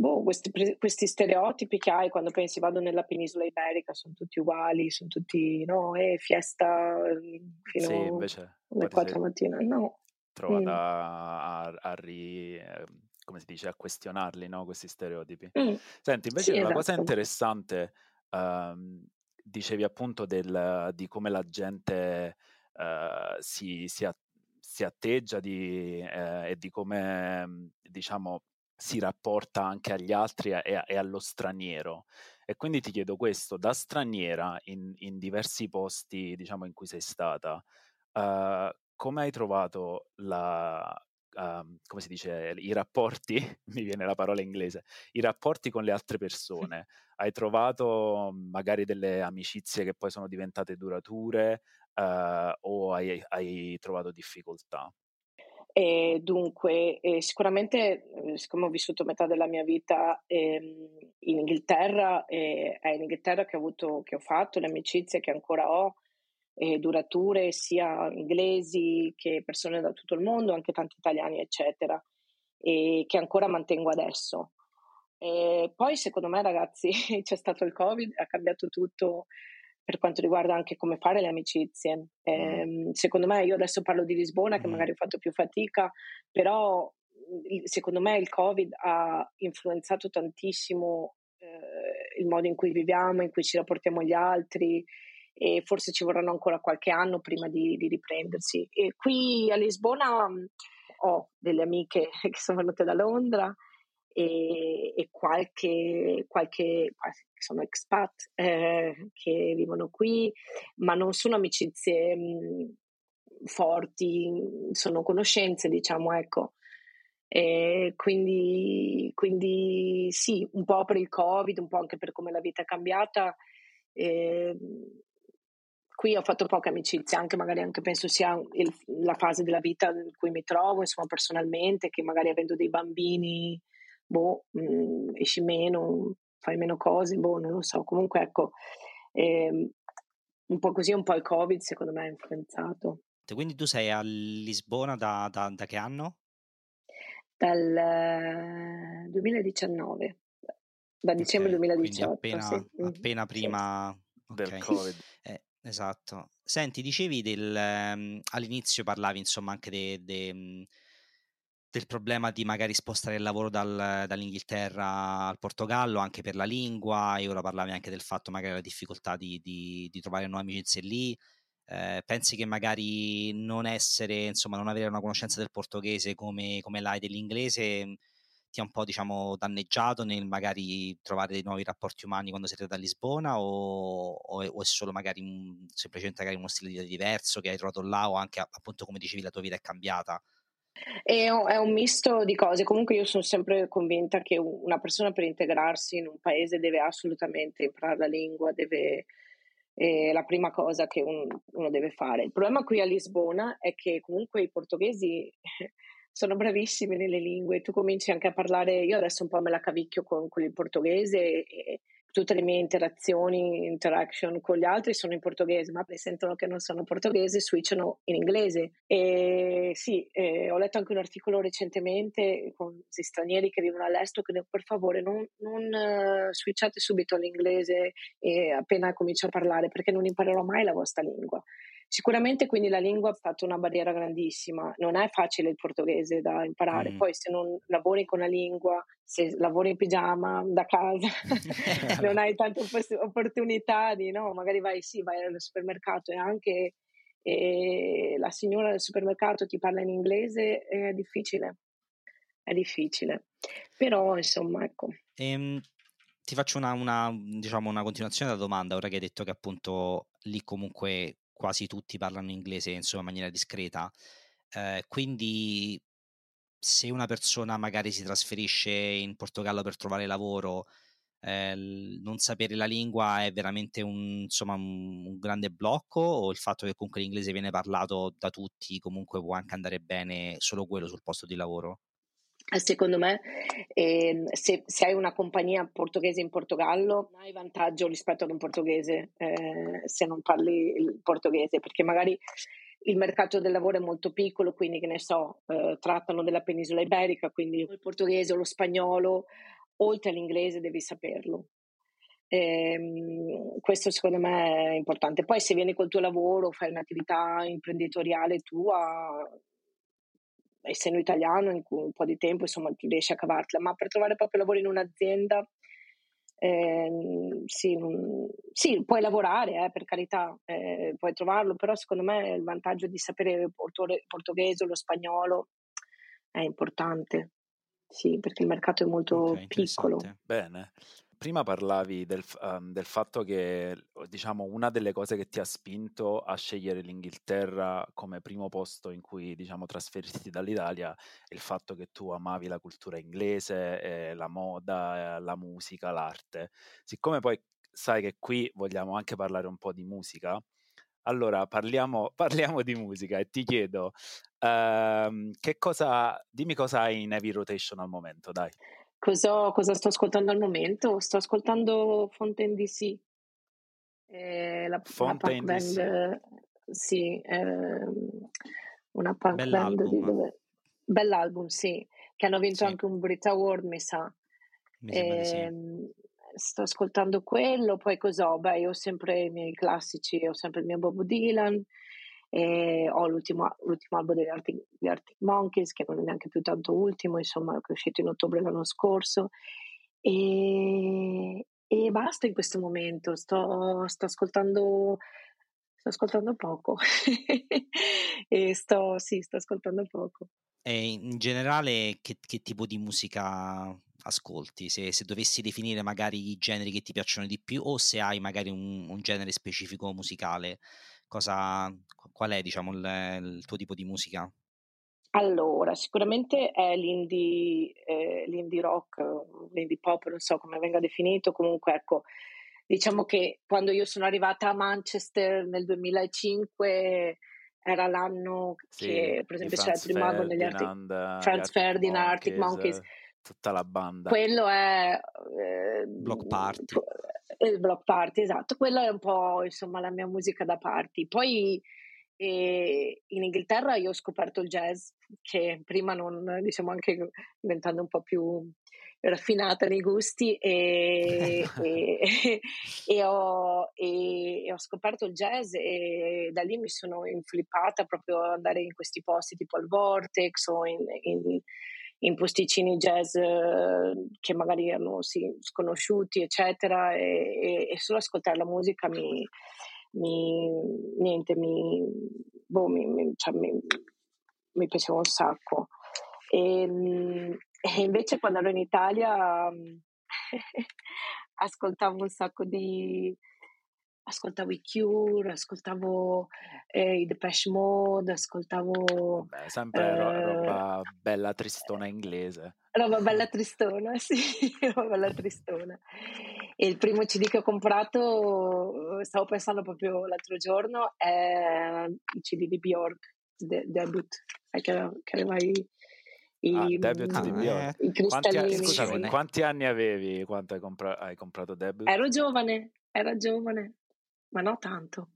boh, questi, questi, stereotipi che hai quando pensi vado nella penisola iberica sono tutti uguali, sono tutti, no, eh, fiesta ehm, fino sì, invece, alle 4 mattina, no. Trovata mm. a, a, ri, ehm, come si dice, a questionarli, no, questi stereotipi. Mm. Senti, invece sì, una esatto. cosa interessante, um, dicevi appunto del, di come la gente uh, si, si, a, si, atteggia di, eh, e di come, diciamo, si rapporta anche agli altri e, e, allo straniero. E quindi ti chiedo questo, da straniera in, in diversi posti, diciamo, in cui sei stata, uh, come hai trovato la, uh, come si dice, i rapporti, mi viene la parola inglese, i rapporti con le altre persone? hai trovato magari delle amicizie che poi sono diventate durature uh, o hai, hai trovato difficoltà? E dunque, eh, sicuramente, eh, siccome ho vissuto metà della mia vita ehm, in Inghilterra, eh, è in Inghilterra che ho, avuto, che ho fatto le amicizie che ancora ho, durature sia inglesi che persone da tutto il mondo, anche tanti italiani, eccetera, e che ancora mantengo adesso. E poi, secondo me, ragazzi, c'è stato il Covid, ha cambiato tutto per quanto riguarda anche come fare le amicizie. Eh, secondo me, io adesso parlo di Lisbona, che magari ho fatto più fatica, però secondo me il Covid ha influenzato tantissimo eh, il modo in cui viviamo, in cui ci rapportiamo agli altri e forse ci vorranno ancora qualche anno prima di, di riprendersi. E qui a Lisbona ho delle amiche che sono venute da Londra e, e qualche, qualche sono expat eh, che vivono qui, ma non sono amicizie mh, mm, forti, sono conoscenze, diciamo, ecco. E quindi, quindi sì, un po' per il Covid, un po' anche per come la vita è cambiata. Eh, qui ho fatto poche amicizie, anche magari anche penso sia il, la fase della vita in cui mi trovo, insomma, personalmente, che magari avendo dei bambini boh, mh, mhmm, esci meno, fai meno cose, boh, non lo so. Comunque ecco, ehm, un po' così, un po' il Covid secondo me ha influenzato. Quindi tu sei a Lisbona da, da, da che anno? Dal 2019, da dicembre okay, 2018. Appena, sì. appena prima sì. del okay. Covid. Eh, esatto. Senti, dicevi del, um, all'inizio parlavi insomma anche de, de, mhmm, del problema di magari spostare il lavoro dal, dall'Inghilterra al Portogallo anche per la lingua, e ora parlavi anche del fatto magari la difficoltà di, di, di trovare nuove amicizie lì. Eh, pensi che magari non essere, insomma, non avere una conoscenza del portoghese come, come l'hai dell'inglese mhmm, ti ha un po' diciamo danneggiato nel magari trovare dei nuovi rapporti umani quando siete da Lisbona o, o, è, o è, solo magari un, semplicemente magari uno stile di vita diverso che hai trovato là o anche appunto come dicevi la tua vita è cambiata? È un misto di cose. Comunque io sono sempre convinta che una persona per integrarsi in un paese deve assolutamente imparare la lingua, deve, è la prima cosa che un, uno deve fare. Il problema qui a Lisbona è che comunque i portoghesi sono bravissimi nelle lingue, tu cominci anche a parlare, io adesso un po' me la cavicchio con, con il portoghese e, tutte le mie interazioni, interaction con gli altri sono in portoghese, ma sentono che non sono portoghese, switchano in inglese. E sì, eh, ho letto anche un articolo recentemente con questi stranieri che vivono all'estero che per favore non, non uh, switchate subito all'inglese appena comincio a parlare perché non imparerò mai la vostra lingua. Sicuramente quindi la lingua è stata una barriera grandissima, non è facile il portoghese da imparare, mm. poi se non lavori con la lingua, se lavori in pigiama da casa, non hai tante opportunità di, no, magari vai, sì, vai al supermercato e anche e la signora del supermercato ti parla in inglese, è difficile, è difficile. Però, insomma, ecco. Ehm, ti faccio una, una, diciamo, una continuazione della domanda, ora che hai detto che appunto lì comunque quasi tutti parlano inglese insomma, in maniera discreta. Eh, quindi se una persona magari si trasferisce in Portogallo per trovare lavoro, eh, non sapere la lingua è veramente un, insomma, un, un, grande blocco o il fatto che comunque l'inglese viene parlato da tutti comunque può anche andare bene solo quello sul posto di lavoro? Secondo me, eh, se, se, hai una compagnia portoghese in Portogallo, hai vantaggio rispetto ad un portoghese eh, se non parli il portoghese, perché magari il mercato del lavoro è molto piccolo, quindi che ne so, eh, trattano della penisola iberica, quindi il portoghese o lo spagnolo, oltre all'inglese devi saperlo. Ehm, questo secondo me è importante. Poi se vieni col tuo lavoro, fai un'attività imprenditoriale tua, essendo italiano in un po' di tempo, insomma, tu riesci a cavartela, ma per trovare proprio lavoro in un'azienda, eh, sì, sì, puoi lavorare, eh, per carità, eh, puoi trovarlo, però secondo me il vantaggio di sapere il portoghese o lo spagnolo è importante, sì, perché il mercato è molto okay, piccolo. Bene prima parlavi del, um, del, fatto che, diciamo, una delle cose che ti ha spinto a scegliere l'Inghilterra come primo posto in cui, diciamo, trasferirti dall'Italia è il fatto che tu amavi la cultura inglese, eh, la moda, eh, la musica, l'arte. Siccome poi sai che qui vogliamo anche parlare un po' di musica, allora parliamo, parliamo di musica e ti chiedo, che cosa, dimmi cosa hai in heavy rotation al momento, dai. Cosa, cosa sto ascoltando al momento? Sto ascoltando Fontaine DC, eh, la, Fontaine la punk band, sì, eh, una punk Bell'album. band di dove... Bell'album, sì, che hanno vinto sì. anche un Brit Award, mi sa. Mi eh, sì. Ehm, sto ascoltando quello, poi cos'ho? Beh, io ho sempre i miei classici, ho sempre il mio Bob Dylan, e ho l'ultimo, l'ultimo album degli Arctic, Arctic, Monkeys, che non è neanche più tanto ultimo, insomma, che è uscito in ottobre l'anno scorso. E, e basta in questo momento, sto, sto ascoltando sto ascoltando poco e sto, sì, sto ascoltando poco. E in generale che, che tipo di musica ascolti? Se, se, dovessi definire magari i generi che ti piacciono di più o se hai magari un, un genere specifico musicale cosa, qual è diciamo, il, il, tuo tipo di musica? Allora, sicuramente è l'indie, eh, l'indie rock, l'indie pop, non so come venga definito, comunque ecco, diciamo che quando io sono arrivata a Manchester nel 2005 era l'anno sì, che per esempio c'era il primo album degli Arctic, Franz Ferdinand, Arctic Monkeys, tutta la banda. Quello è... Eh, Block Party il block party, esatto, quella è un po' insomma la mia musica da party. Poi eh, in Inghilterra io ho scoperto il jazz, che prima non, diciamo anche diventando un po' più raffinata nei gusti e, e, e, ho, e, ho, scoperto il jazz e da lì mi sono inflippata proprio ad andare in questi posti tipo al Vortex o in, in in posticini jazz eh, che magari erano sì, sconosciuti, eccetera, e, e, solo ascoltare la musica mi, mi niente, mi, boh, mi, cioè, mi, piaceva un sacco. E, ehm, e, invece quando ero in Italia ascoltavo un sacco di, ascoltavo i Cure, ascoltavo eh, i Depeche Mode, ascoltavo... Beh, sempre eh, roba bella tristona inglese. Roba bella tristona, sì, roba bella tristona. E il primo CD che ho comprato, stavo pensando proprio l'altro giorno, è il CD di Bjork, de- Debut, che, che aveva i... I, ah, debut ah, di Bjork. I cristallini. Quanti, scusami, quanti anni avevi quando hai, compra- hai comprato debut? Ero giovane, ero giovane ma no tanto.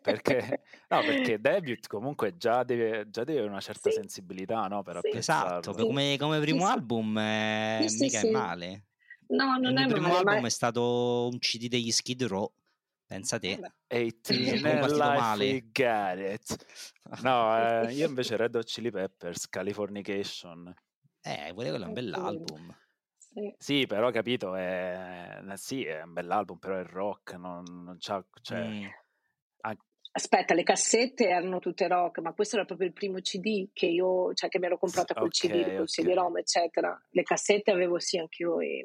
perché, no, perché debut comunque già deve, già deve avere una certa sì. sensibilità, no? Per sì. Esatto, sì. come, come, primo album eh, mica è male. No, non Il è primo male, album ma... è stato un CD degli Skid Row, pensa te. 18 male. we got it. No, eh, io invece Red Hot Chili Peppers, Californication. Eh, quello è un bell'album. Sì. sì, però capito, è, sì, è un bell'album, però è rock, non, non c'ha... Cioè, mm. anche, Aspetta, le cassette erano tutte rock, ma questo era proprio il primo CD che io, cioè che mi ero comprata col Ok, CD, col ok. CD-ROM, eccetera. Le cassette avevo sì anch'io e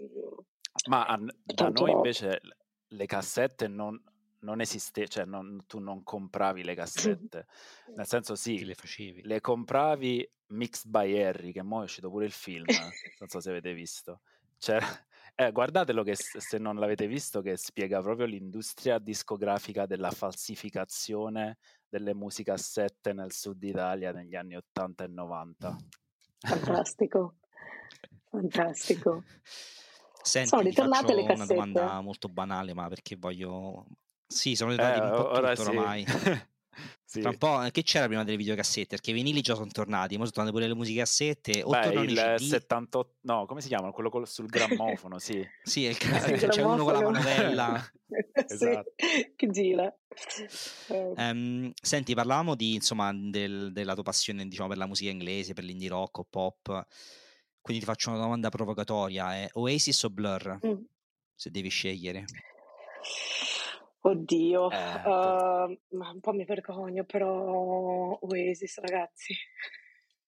Ma a- da noi rock. invece le cassette non, non esiste, cioè non- tu non compravi le cassette, nel senso sì, le facevi. le compravi mixed by Harry, che mo' è uscito pure il film, non so se avete visto. C'era- eh, guardatelo che se non l'avete visto che spiega proprio l'industria discografica della falsificazione delle musicassette nel sud Italia negli anni 80 e 90. Fantastico, fantastico. Senti, ritornate faccio le una cassette? domanda molto banale, ma perché voglio... Sì, sono Eh, un po' ora tutto sì. ormai. Sì. Tra un po', che c'era prima delle videocassette? Perché i vinili già sono tornati, ora sono tornate pure le musicassette, o Beh, tornano i il CD. 78, no, come si chiama? Quello col- sul grammofono, sì. Sì, il Sì, il c'è uno con la manovella. Sì, Esatto. che gira. Eh, Ehm, senti, parlavamo di, insomma, del- della tua passione, diciamo, per la musica inglese, per l'indie rock o pop. Quindi ti faccio una domanda provocatoria, è Oasis o Blur? mm. Se devi scegliere. Oddio, Eh, eh, ma un po' mi vergogno, però Oasis, ragazzi.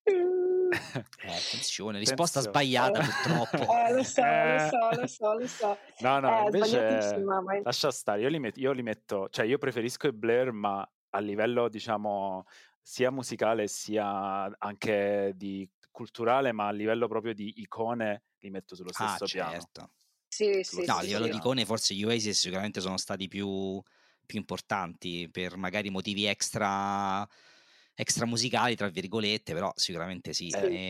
Eh, attenzione, risposta Attenzione. sbagliata purtroppo. eh, lo so, lo Eh. so, lo so, lo so. No, no, Eh, invece sbagliatissima, ma... lascia stare, io li, met- io li metto, cioè io preferisco i Blair, ma a livello, diciamo, sia musicale sia anche di culturale, ma a livello proprio di icone li metto sullo Ah, stesso piano. Sì, sì, No, a livello sì. di icone forse gli Oasis sicuramente sono stati più, più importanti per magari motivi extra, extra musicali, tra virgolette, però sicuramente sì. Eh, Sì.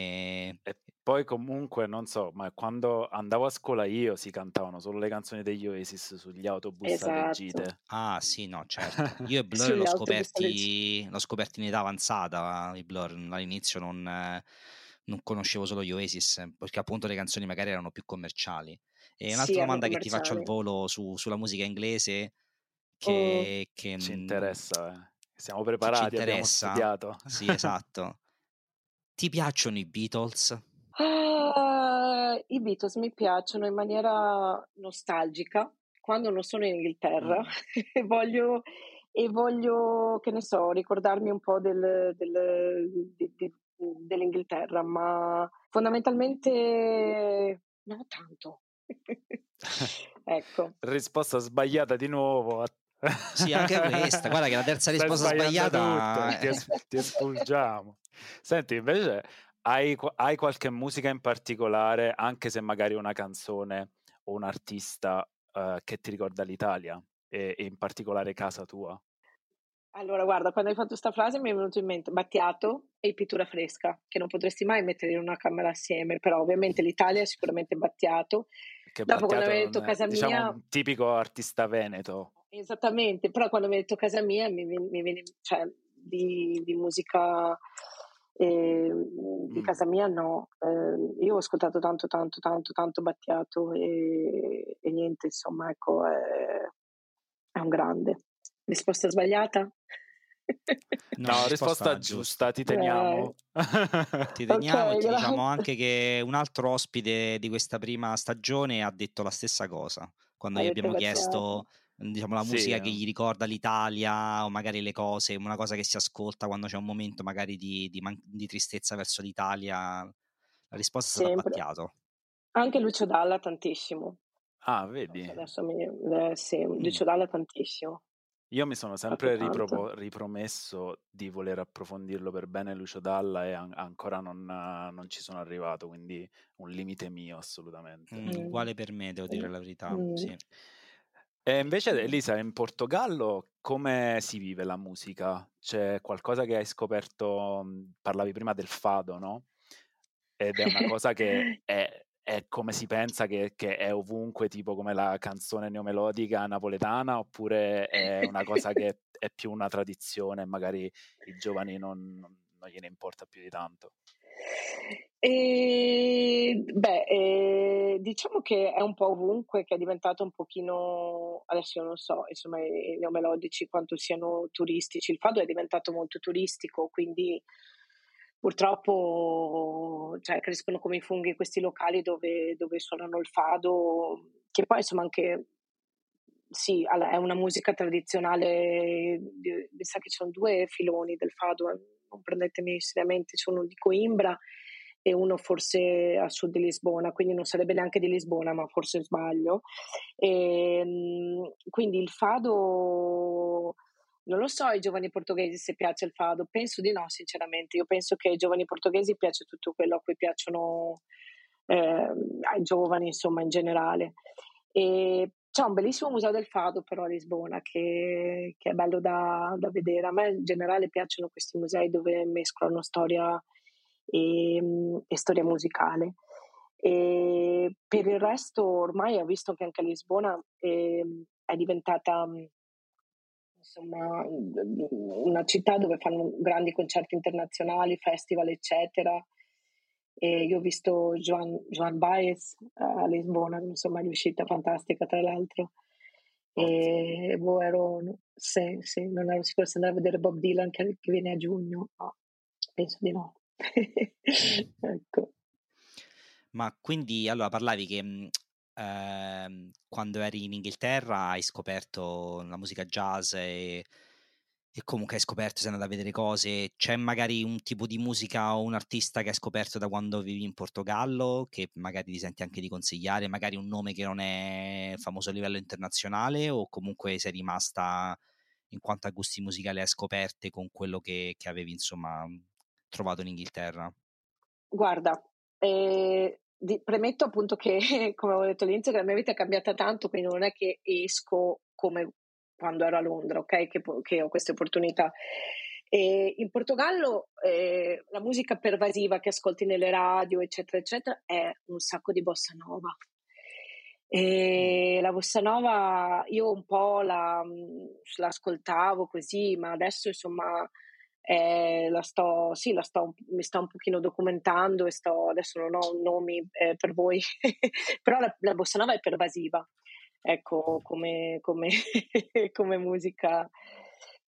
E- E poi comunque, non so, ma quando andavo a scuola io si cantavano solo le canzoni degli Oasis sugli autobus alle Esatto. gite. Ah sì, no, certo. Io e Blur l'ho scoperti, l'ho scoperti in età avanzata, i Blur all'inizio non, non conoscevo solo gli Oasis, perché appunto le canzoni magari erano più commerciali. E Sì, un'altra erano domanda che ti faccio al volo su- sulla musica inglese, che, che, Ci mm, interessa, eh. Siamo che ci preparati, abbiamo interessa. studiato. Sì, esatto. Ti piacciono i Beatles? Ah, I Beatles mi piacciono in maniera nostalgica quando non sono in Inghilterra Mm. e voglio, e voglio, che ne so, ricordarmi un po' del, del- di- di- dell'Inghilterra, ma fondamentalmente no tanto. Ecco. Risposta sbagliata di nuovo. Sì, anche questa. Guarda che la terza risposta sbagliata tutto, ti, es- ti espulgiamo. Senti, invece, hai, hai qualche musica in particolare, anche se magari una canzone o un artista eh, che ti ricorda l'Italia e, e in particolare casa tua? Allora, guarda, quando hai fatto questa frase mi è venuto in mente Battiato e Pittura Fresca, che non potresti mai mettere in una camera assieme, però ovviamente l'Italia è sicuramente Battiato. Che Dopo quando mi hai detto casa diciamo, mia, un tipico artista veneto. esattamente, però quando mi hai detto casa mia mi, mi, mi viene, cioè, di, di musica eh, di Mm. casa mia no. Eh, io ho ascoltato tanto, tanto, tanto, tanto Battiato e, e niente, insomma, ecco, è, è un grande. Risposta sbagliata? No, risposta giusta, ti teniamo. Ti teniamo Ok, e ti diciamo grazie. anche che un altro ospite di questa prima stagione ha detto la stessa cosa quando Ha gli abbiamo chiesto diciamo, la Sì, musica che eh. gli ricorda l'Italia o magari le cose, una cosa che si ascolta quando c'è un momento magari di, di man- di tristezza verso l'Italia. La risposta è stata Sempre. Battiato. Anche Lucio Dalla tantissimo. Ah, vedi? so, adesso mi, eh, sì, Lucio Dalla tantissimo. Io mi sono sempre ripropo- ripromesso di voler approfondirlo per bene Lucio Dalla e an- ancora non, non ci sono arrivato, quindi un limite mio assolutamente. Mm, Mm. Uguale per me, devo dire la verità. Mm. Sì. E invece, Elisa, in Portogallo come si vive la musica? C'è qualcosa che hai scoperto? mh, Parlavi prima del fado, no? Ed è una cosa che è, è come si pensa che, che è ovunque, tipo come la canzone neomelodica napoletana, oppure è una cosa che è più una tradizione e magari i giovani non, non- gliene importa più di tanto? E, beh, eh, diciamo che è un po' ovunque, che è diventato un pochino, adesso io non so, insomma, i neomelodici quanto siano turistici. Il fado è diventato molto turistico, quindi purtroppo cioè, crescono come i funghi questi locali dove, dove suonano il fado, che poi insomma anche sì, è una musica tradizionale, mi sa che ci sono due filoni del fado, eh, non prendetemi seriamente, c'è uno di Coimbra e uno forse a sud di Lisbona, quindi non sarebbe neanche di Lisbona, ma forse sbaglio. E, ehm, quindi il fado, non lo so ai giovani portoghesi se piace il fado, penso di no sinceramente, io penso che ai giovani portoghesi piace tutto quello a cui piacciono eh, ai giovani insomma in generale. E c'è un bellissimo museo del fado però a Lisbona che, che è bello da, da, vedere. A me in generale piacciono questi musei dove mescolano storia e, e storia musicale. E per il resto ormai ho visto che anche a Lisbona eh, è diventata insomma, una città dove fanno grandi concerti internazionali, festival, eccetera. E io ho visto Joan, Joan Baez a Lisbona, insomma è riuscita fantastica tra l'altro. E boh, ero, sì, sì, non ero sicura se andare a vedere Bob Dylan che, che viene a giugno, no, penso di no. ecco. Ma quindi allora parlavi che eh, quando eri in Inghilterra hai scoperto la musica jazz e e comunque hai scoperto, sei andato a vedere cose, c'è magari un tipo di musica o un artista che hai scoperto da quando vivi in Portogallo, che magari ti senti anche di consigliare, magari un nome che non è famoso a livello internazionale o comunque sei rimasta in quanto a gusti musicali hai scoperte con quello che, che avevi insomma trovato in Inghilterra? Guarda, eh, di, premetto appunto che, come avevo detto all'inizio, che la mia vita è cambiata tanto, quindi non è che esco come quando ero a Londra, ok? Che, che ho queste opportunità. E in Portogallo eh, la musica pervasiva che ascolti nelle radio, eccetera, eccetera, è un sacco di bossa nova. E mm. la bossa nova io un po' la, l'ascoltavo così, ma adesso insomma eh, la sto, sì, la sto, mi sto un pochino documentando e sto, adesso non ho nomi eh, per voi, però la, la bossa nova è pervasiva ecco, come, come, come musica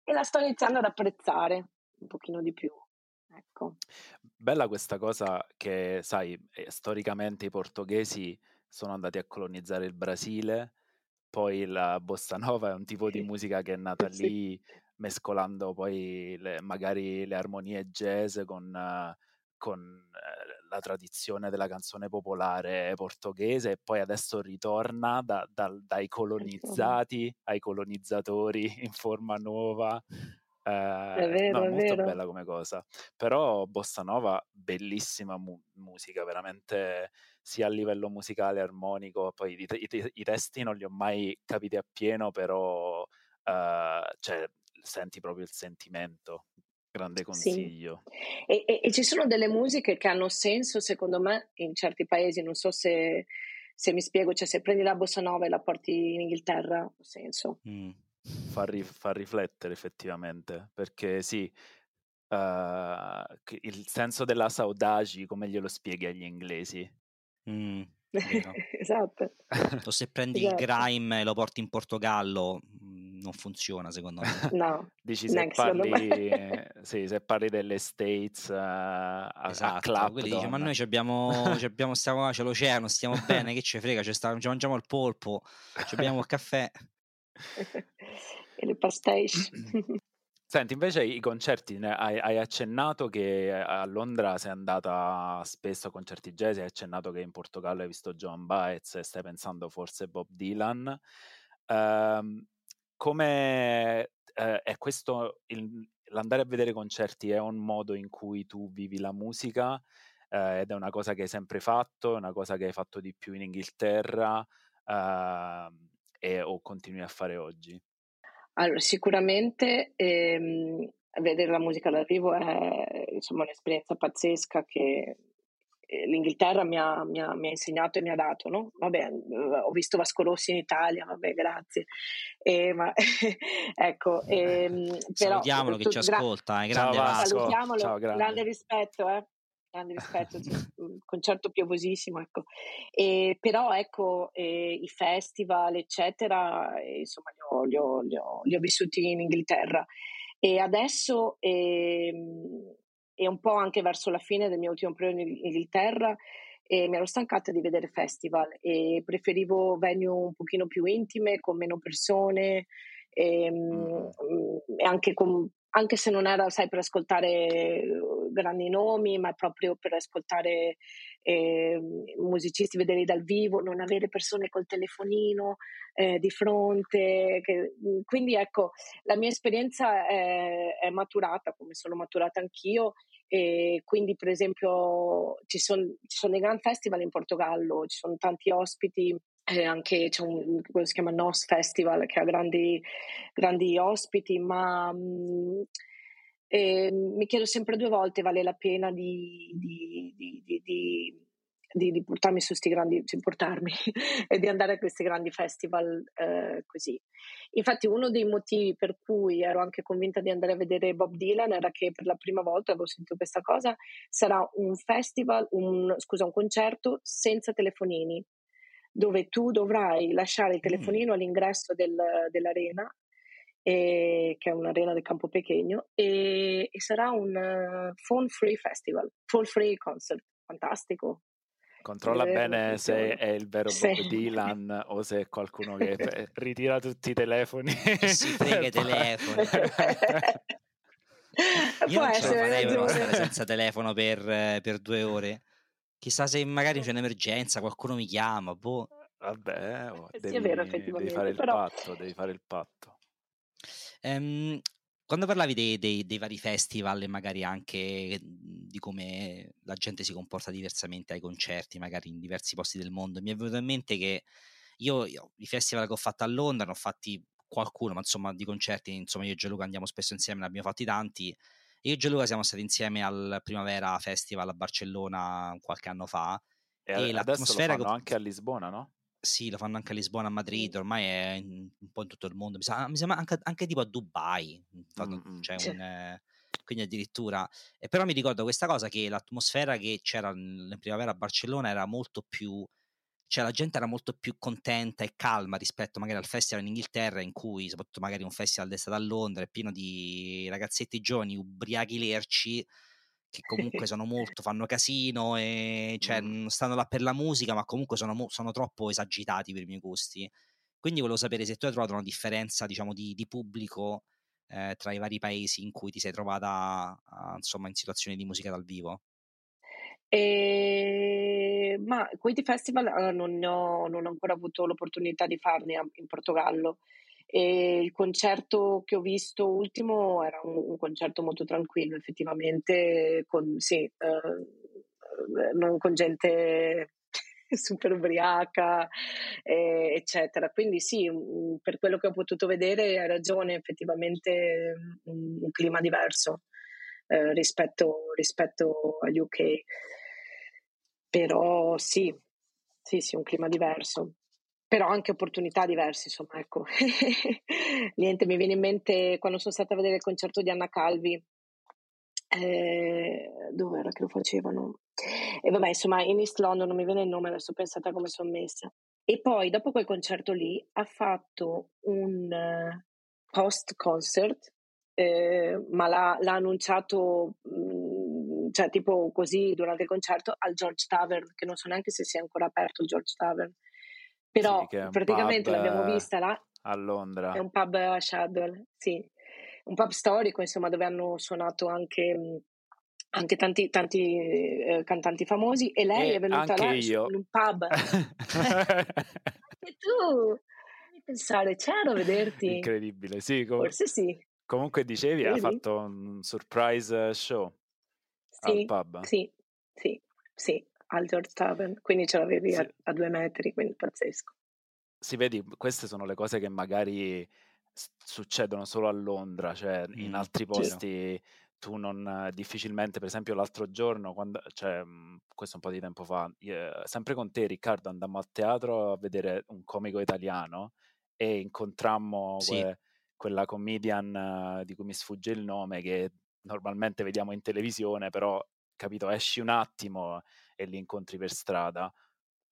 e la sto iniziando ad apprezzare un pochino di più. Ecco. Bella questa cosa che, sai, eh, storicamente i portoghesi sono andati a colonizzare il Brasile, poi la bossa nova è un tipo di musica che è nata sì. lì mescolando poi le, magari le armonie jazz con, uh, con uh, la tradizione della canzone popolare portoghese e poi adesso ritorna da, da, dai colonizzati ai colonizzatori in forma nuova. Eh, è vero, no, è molto vero. bella come cosa. Però Bossa Nova, bellissima mu- musica, veramente sia a livello musicale, armonico. Poi i, i, i testi non li ho mai capiti appieno, però eh, cioè, senti proprio il sentimento Grande consiglio. Sì. E, e, e, ci sono delle musiche che hanno senso, secondo me, in certi paesi, non so se, se mi spiego, cioè se prendi la bossa nova e la porti in Inghilterra, ha senso. Mm. Fa, ri, fa, riflettere effettivamente, perché sì, uh, il senso della saudade, come glielo spieghi agli inglesi? Mm, esatto. O se prendi esatto. il grime e lo porti in Portogallo, non funziona secondo me. No, dici se parli, sì, se parli delle States uh, a, esatto, a quelli dice, ma noi abbiamo, abbiamo stiamo, c'è l'oceano, stiamo bene, che ci frega, ci, sta, ci mangiamo il polpo, abbiamo il caffè. e le pastéis. Senti, invece i concerti, hai, hai, accennato che a Londra sei andata spesso a concerti jazz, hai accennato che in Portogallo hai visto John Baez e stai pensando forse Bob Dylan. Um, come eh, è questo il, l'andare a vedere concerti è un modo in cui tu vivi la musica eh, ed è una cosa che hai sempre fatto, è una cosa che hai fatto di più in Inghilterra eh, e o continui a fare oggi? Allora, sicuramente ehm, vedere la musica dal vivo è insomma, un'esperienza pazzesca che l'Inghilterra mi ha, mi, ha, mi ha, insegnato e mi ha dato, no? Vabbè, ho visto Vasco Rossi in Italia, vabbè, grazie. E, ma, ecco, e, ehm, però, Salutiamolo che ci ascolta, è eh, grande Ciao, Vasco. Salutiamolo, Ciao, grande. grande rispetto, eh grande rispetto, cioè, un concerto piovosissimo, ecco. E, però ecco, eh, i festival, eccetera, eh, insomma, li ho, li, ho, li, ho, li ho, vissuti in Inghilterra. E adesso eh, e un po' anche verso la fine del mio ultimo periodo in Inghilterra e mi ero stancata di vedere festival e preferivo venue un pochino più intime, con meno persone e, ehm, e anche, con, anche, se non era, sai, per ascoltare uh, grandi nomi, ma proprio per ascoltare eh, musicisti, vederli dal vivo, non avere persone col telefonino eh, di fronte. Che, quindi ecco, la mia esperienza è, è maturata, come sono maturata anch'io e quindi per esempio ci sono, ci sono dei grandi festival in Portogallo, ci sono tanti ospiti eh, anche c'è un quello si chiama NOS Festival che ha grandi, grandi ospiti, ma mh, eh, mi chiedo sempre due volte vale la pena di, di, di, di portarmi su questi grandi, di portarmi e di andare a questi grandi festival eh, così. Infatti uno dei motivi per cui ero anche convinta di andare a vedere Bob Dylan era che per la prima volta avevo sentito questa cosa, sarà un festival, un, scusa, un concerto senza telefonini dove tu dovrai lasciare il mm. telefonino all'ingresso del, dell'arena, e, che è un'arena del Campo Pechegno, e, e sarà un uh, phone free festival, phone free concert, fantastico. Controlla bene se è il vero Bob sì. Dylan o se è qualcuno che ritira tutti i telefoni. Si frega i telefoni. Io Può non ce la farei stare senza telefono per, per due ore. Chissà se magari c'è un'emergenza, qualcuno mi chiama, boh. Vabbè, oh, devi, sì, vero, devi, fare però... patto, devi fare il patto. Ehm, quando parlavi dei, dei, dei, vari festival e magari anche di come la gente si comporta diversamente ai concerti, magari in diversi posti del mondo, mi è venuto in mente che io, io i festival che ho fatto a Londra ne ho fatti qualcuno, ma insomma di concerti, insomma io e Gianluca andiamo spesso insieme, ne abbiamo fatti tanti io e Gianluca siamo stati insieme al Primavera Festival a Barcellona qualche anno fa. E, e l'atmosfera lo fanno che... anche a Lisbona, no? Sì, lo fanno anche a Lisbona, a Madrid, ormai è in, un po' in tutto il mondo. Mi sembra, mi sembra anche, anche, tipo a Dubai. Mm-hmm. Cioè un, eh, quindi addirittura. E però mi ricordo questa cosa che l'atmosfera che c'era in primavera a Barcellona era molto più cioè la gente era molto più contenta e calma rispetto magari al festival in Inghilterra in cui soprattutto magari un festival d'estate a Londra è pieno di ragazzetti giovani ubriachi lerci che comunque sono molto, fanno casino e cioè, mm. stanno là per la musica ma comunque sono, sono, troppo esagitati per i miei gusti quindi volevo sapere se tu hai trovato una differenza diciamo di, di pubblico eh, tra i vari paesi in cui ti sei trovata a, insomma in situazioni di musica dal vivo e, ma questi festival uh, non, ho, non, ho, ancora avuto l'opportunità di farne in Portogallo. E il concerto che ho visto ultimo era un, un concerto molto tranquillo, effettivamente, con, sì, uh, non con gente super ubriaca, eh, eccetera. Quindi sì, per quello che ho potuto vedere hai ragione, effettivamente un, un clima diverso eh, rispetto, rispetto agli UK. Però sì, sì, sì, un clima diverso, però anche opportunità diverse, insomma, ecco. Niente, mi viene in mente quando sono stata a vedere il concerto di Anna Calvi, eh, dove era che lo facevano? E vabbè, insomma, in East London non mi viene il nome, adesso pensate come sono messa. E poi, dopo quel concerto lì, ha fatto un uh, post-concert, eh, ma l'ha, l'ha annunciato mh, mm, cioè tipo così durante il concerto al George Tavern, che non so neanche se sia ancora aperto il George Tavern, però sì, praticamente l'abbiamo vista là. A Londra. È un pub a Shadwell, sì, un pub storico insomma dove hanno suonato anche anche tanti, tanti eh, cantanti famosi. E lei e è venuta là io. in un pub. Anche tu. Pensare c'ero a vederti. Incredibile sì com- forse sì. comunque dicevi ha fatto un surprise show sì, al pub? Sì, sì, sì, al George Tavern, quindi ce l'avevi sì. a, a, due metri, quindi pazzesco. Si vedi, queste sono le cose che magari succedono solo a Londra, cioè mm, in altri posti sì. tu non difficilmente, per esempio l'altro giorno, quando, cioè, questo un po' di tempo fa, io, sempre con te Riccardo andammo al teatro a vedere un comico italiano e incontrammo sì. que, quella comedian di cui mi sfugge il nome che normalmente vediamo in televisione, però capito, esci un attimo e li incontri per strada.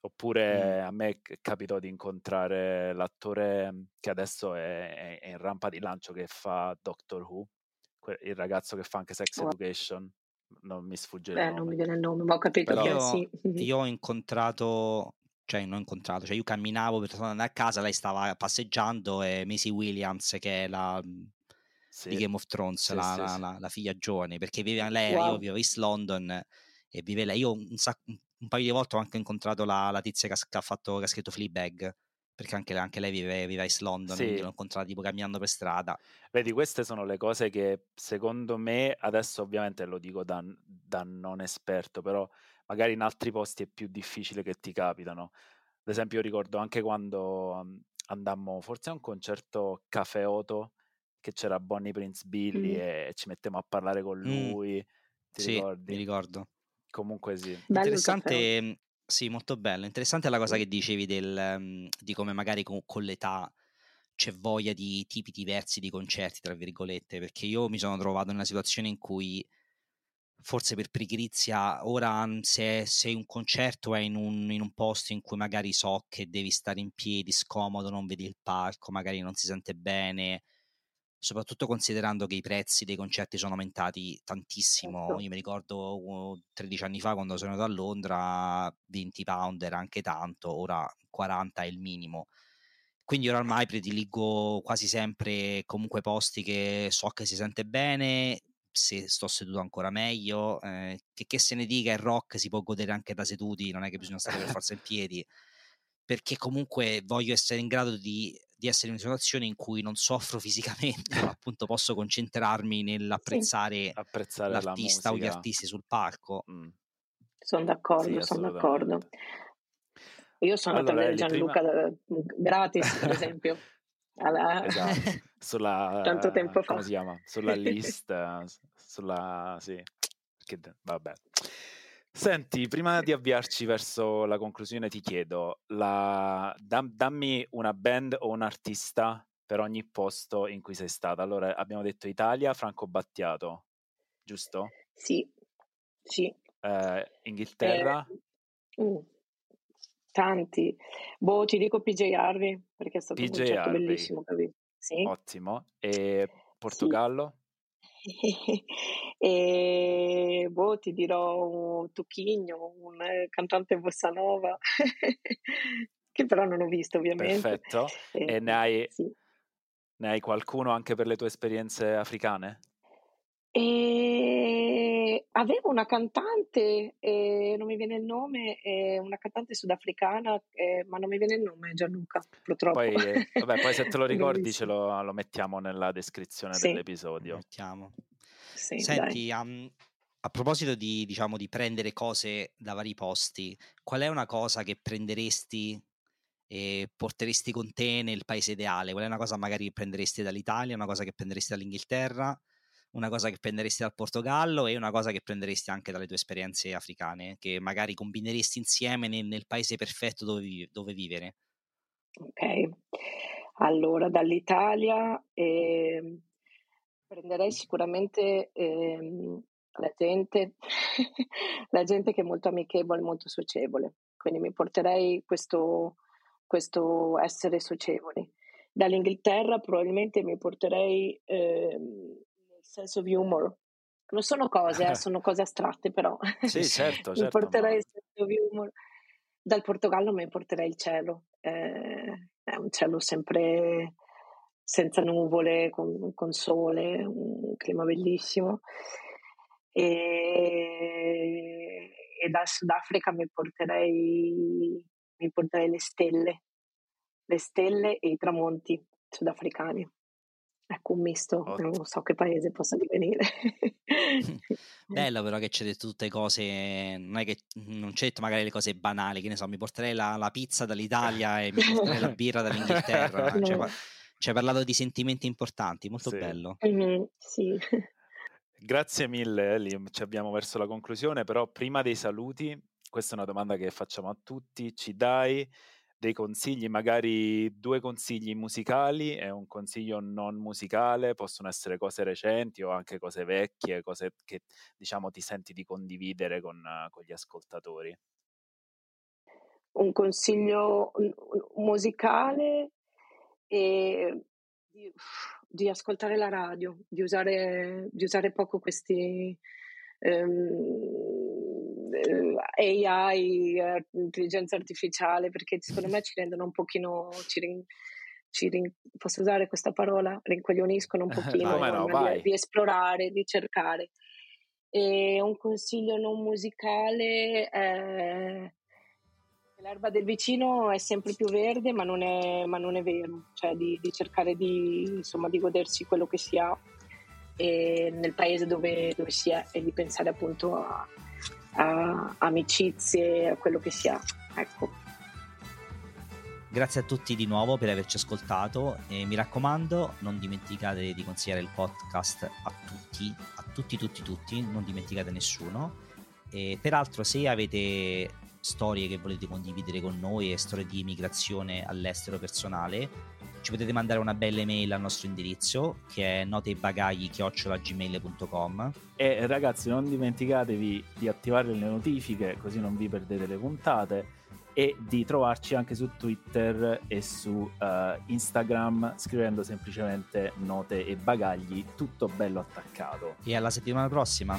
Oppure mm. a me capitò di incontrare l'attore mhmm, che adesso è, è, in rampa di lancio che fa Doctor Who, il ragazzo che fa anche Sex oh. Education. non mi sfugge il eh, nome. non mi viene il nome, ma ho capito Però io, sì. io ho incontrato cioè non ho incontrato, cioè io camminavo per tornare a casa, lei stava passeggiando e Maisie Williams che è la sì. di Game of Thrones, sì, la, sì, la, la, figlia giovane, perché vive lei, wow. io vivo a East London e vive lei, io un, sacco, un paio di volte ho anche incontrato la, la tizia che ha, che ha, fatto, che ha scritto Fleabag, perché anche, anche lei vive, vive a East London, sì. l'ho incontrata tipo camminando per strada. Vedi, queste sono le cose che secondo me, adesso ovviamente lo dico da, da non esperto, però magari in altri posti è più difficile che ti capitano. Ad esempio, ricordo anche quando andammo forse a un concerto Cafe Oto che c'era Bonnie Prince Billy mm. e ci mettemmo a parlare con lui. Mm. Ti sì, ricordi? mi ricordo. Comunque sì. Bello Interessante, sì, molto bello. Interessante la cosa che dicevi del, um, di come magari con, con l'età c'è voglia di tipi diversi di concerti, tra virgolette, perché io mi sono trovato in una situazione in cui forse per pigrizia, ora se, se un concerto è in un, in un, posto in cui magari so che devi stare in piedi, scomodo, non vedi il palco, magari non si sente bene, soprattutto considerando che i prezzi dei concerti sono aumentati tantissimo. Certo. Io mi ricordo 13 anni fa quando sono andato a Londra, 20 pound era anche tanto, ora 40 è il minimo. Quindi ora ormai prediligo quasi sempre comunque posti che so che si sente bene, se sto seduto ancora meglio, eh, che, che, se ne dica il rock si può godere anche da seduti, non è che bisogna stare per forza in piedi, perché comunque voglio essere in grado di, di essere in una situazione in cui non soffro fisicamente, ma appunto posso concentrarmi nell'apprezzare sì. Apprezzare l'artista o gli artisti sul palco. Mm. Sono d'accordo, sì, sono d'accordo. Io sono allora, andata a vedere Gianluca prima... gratis, per esempio. Alla... Esatto. Sulla, Tanto tempo fa. Come si chiama? Sulla lista, sulla... sì. Che, vabbè. Senti, prima di avviarci verso la conclusione ti chiedo, la... Dam, dammi una band o un artista per ogni posto in cui sei stata. Allora, abbiamo detto Italia, Franco Battiato, giusto? Sì, sì. Eh, Inghilterra? Eh, uh, tanti. Boh, ti dico PJ Harvey, perché è stato PJ un concerto Harvey. bellissimo? Sì. Ottimo. E Portogallo? E boh, ti dirò un Tuchigno, un cantante bossa nova, che però non ho visto ovviamente. Perfetto. E, e ne, hai, sì. ne hai qualcuno anche per le tue esperienze africane? E avevo una cantante, eh, non mi viene il nome, eh, una cantante sudafricana, eh, ma non mi viene il nome, Gianluca, purtroppo. Poi, vabbè, poi se te lo ricordi ce lo, lo, mettiamo nella descrizione sì. dell'episodio. Mettiamo. Sì, Senti, um, a proposito di, diciamo, di prendere cose da vari posti, qual è una cosa che prenderesti e porteresti con te nel paese ideale? Qual è una cosa magari che prenderesti dall'Italia, una cosa che prenderesti dall'Inghilterra? Una cosa che prenderesti dal Portogallo e una cosa che prenderesti anche dalle tue esperienze africane, che magari combineresti insieme nel, nel paese perfetto dove, dove, vivere? Ok, allora dall'Italia eh, prenderei sicuramente eh, la, gente, la gente che è molto amichevole, molto socievole, quindi mi porterei questo, questo essere socievoli. Dall'Inghilterra probabilmente mi porterei eh, sense of humor. Non sono cose, eh, sono cose astratte però. Sì, certo, certo. mi porterei il sense of humor. Dal Portogallo mi porterei il cielo. Eh, è un cielo sempre senza nuvole, con, con sole, un clima bellissimo. E, e dal Sudafrica mi porterei, mi porterei le stelle, le stelle e i tramonti sudafricani. Ecco un misto, Ottimo. non so che paese possa divenire. Bello però che c'è detto tutte cose, non è che non c'è detto magari le cose banali, che ne so, mi porterei la, la pizza dall'Italia e mi porterei la birra dall'Inghilterra, no. cioè, ci hai parlato di sentimenti importanti, molto sì. bello. Mm-hmm, sì. Grazie mille Eli, ci abbiamo verso la conclusione, però prima dei saluti, questa è una domanda che facciamo a tutti, ci dai dei consigli, magari due consigli musicali e un consiglio non musicale, possono essere cose recenti o anche cose vecchie, cose che diciamo ti senti di condividere con, con gli ascoltatori. Un consiglio musicale e di, di ascoltare la radio, di usare, di usare poco questi, ehm, eh, AI, intelligenza artificiale, perché secondo me ci rendono un pochino, ci, rin, ci rin, posso usare questa parola? Rincoglioniscono un pochino no, di, di, esplorare, di cercare. E un consiglio non musicale è l'erba del vicino è sempre più verde, ma non è, ma non è vero, cioè di, di cercare di, insomma, di, godersi quello che si ha nel paese dove, dove, si è e di pensare appunto a, a amicizie, a quello che si ha. Ecco. Grazie a tutti di nuovo per averci ascoltato e mi raccomando non dimenticate di consigliare il podcast a tutti, a tutti, tutti, tutti, non dimenticate nessuno. E peraltro se avete storie che volete condividere con noi e storie di immigrazione all'estero personale, ci potete mandare una bella email al nostro indirizzo che è noteibagagli-gmail.com e ragazzi non dimenticatevi di attivare le notifiche così non vi perdete le puntate e di trovarci anche su Twitter e su uh, Instagram scrivendo semplicemente note e bagagli tutto bello attaccato. E alla settimana prossima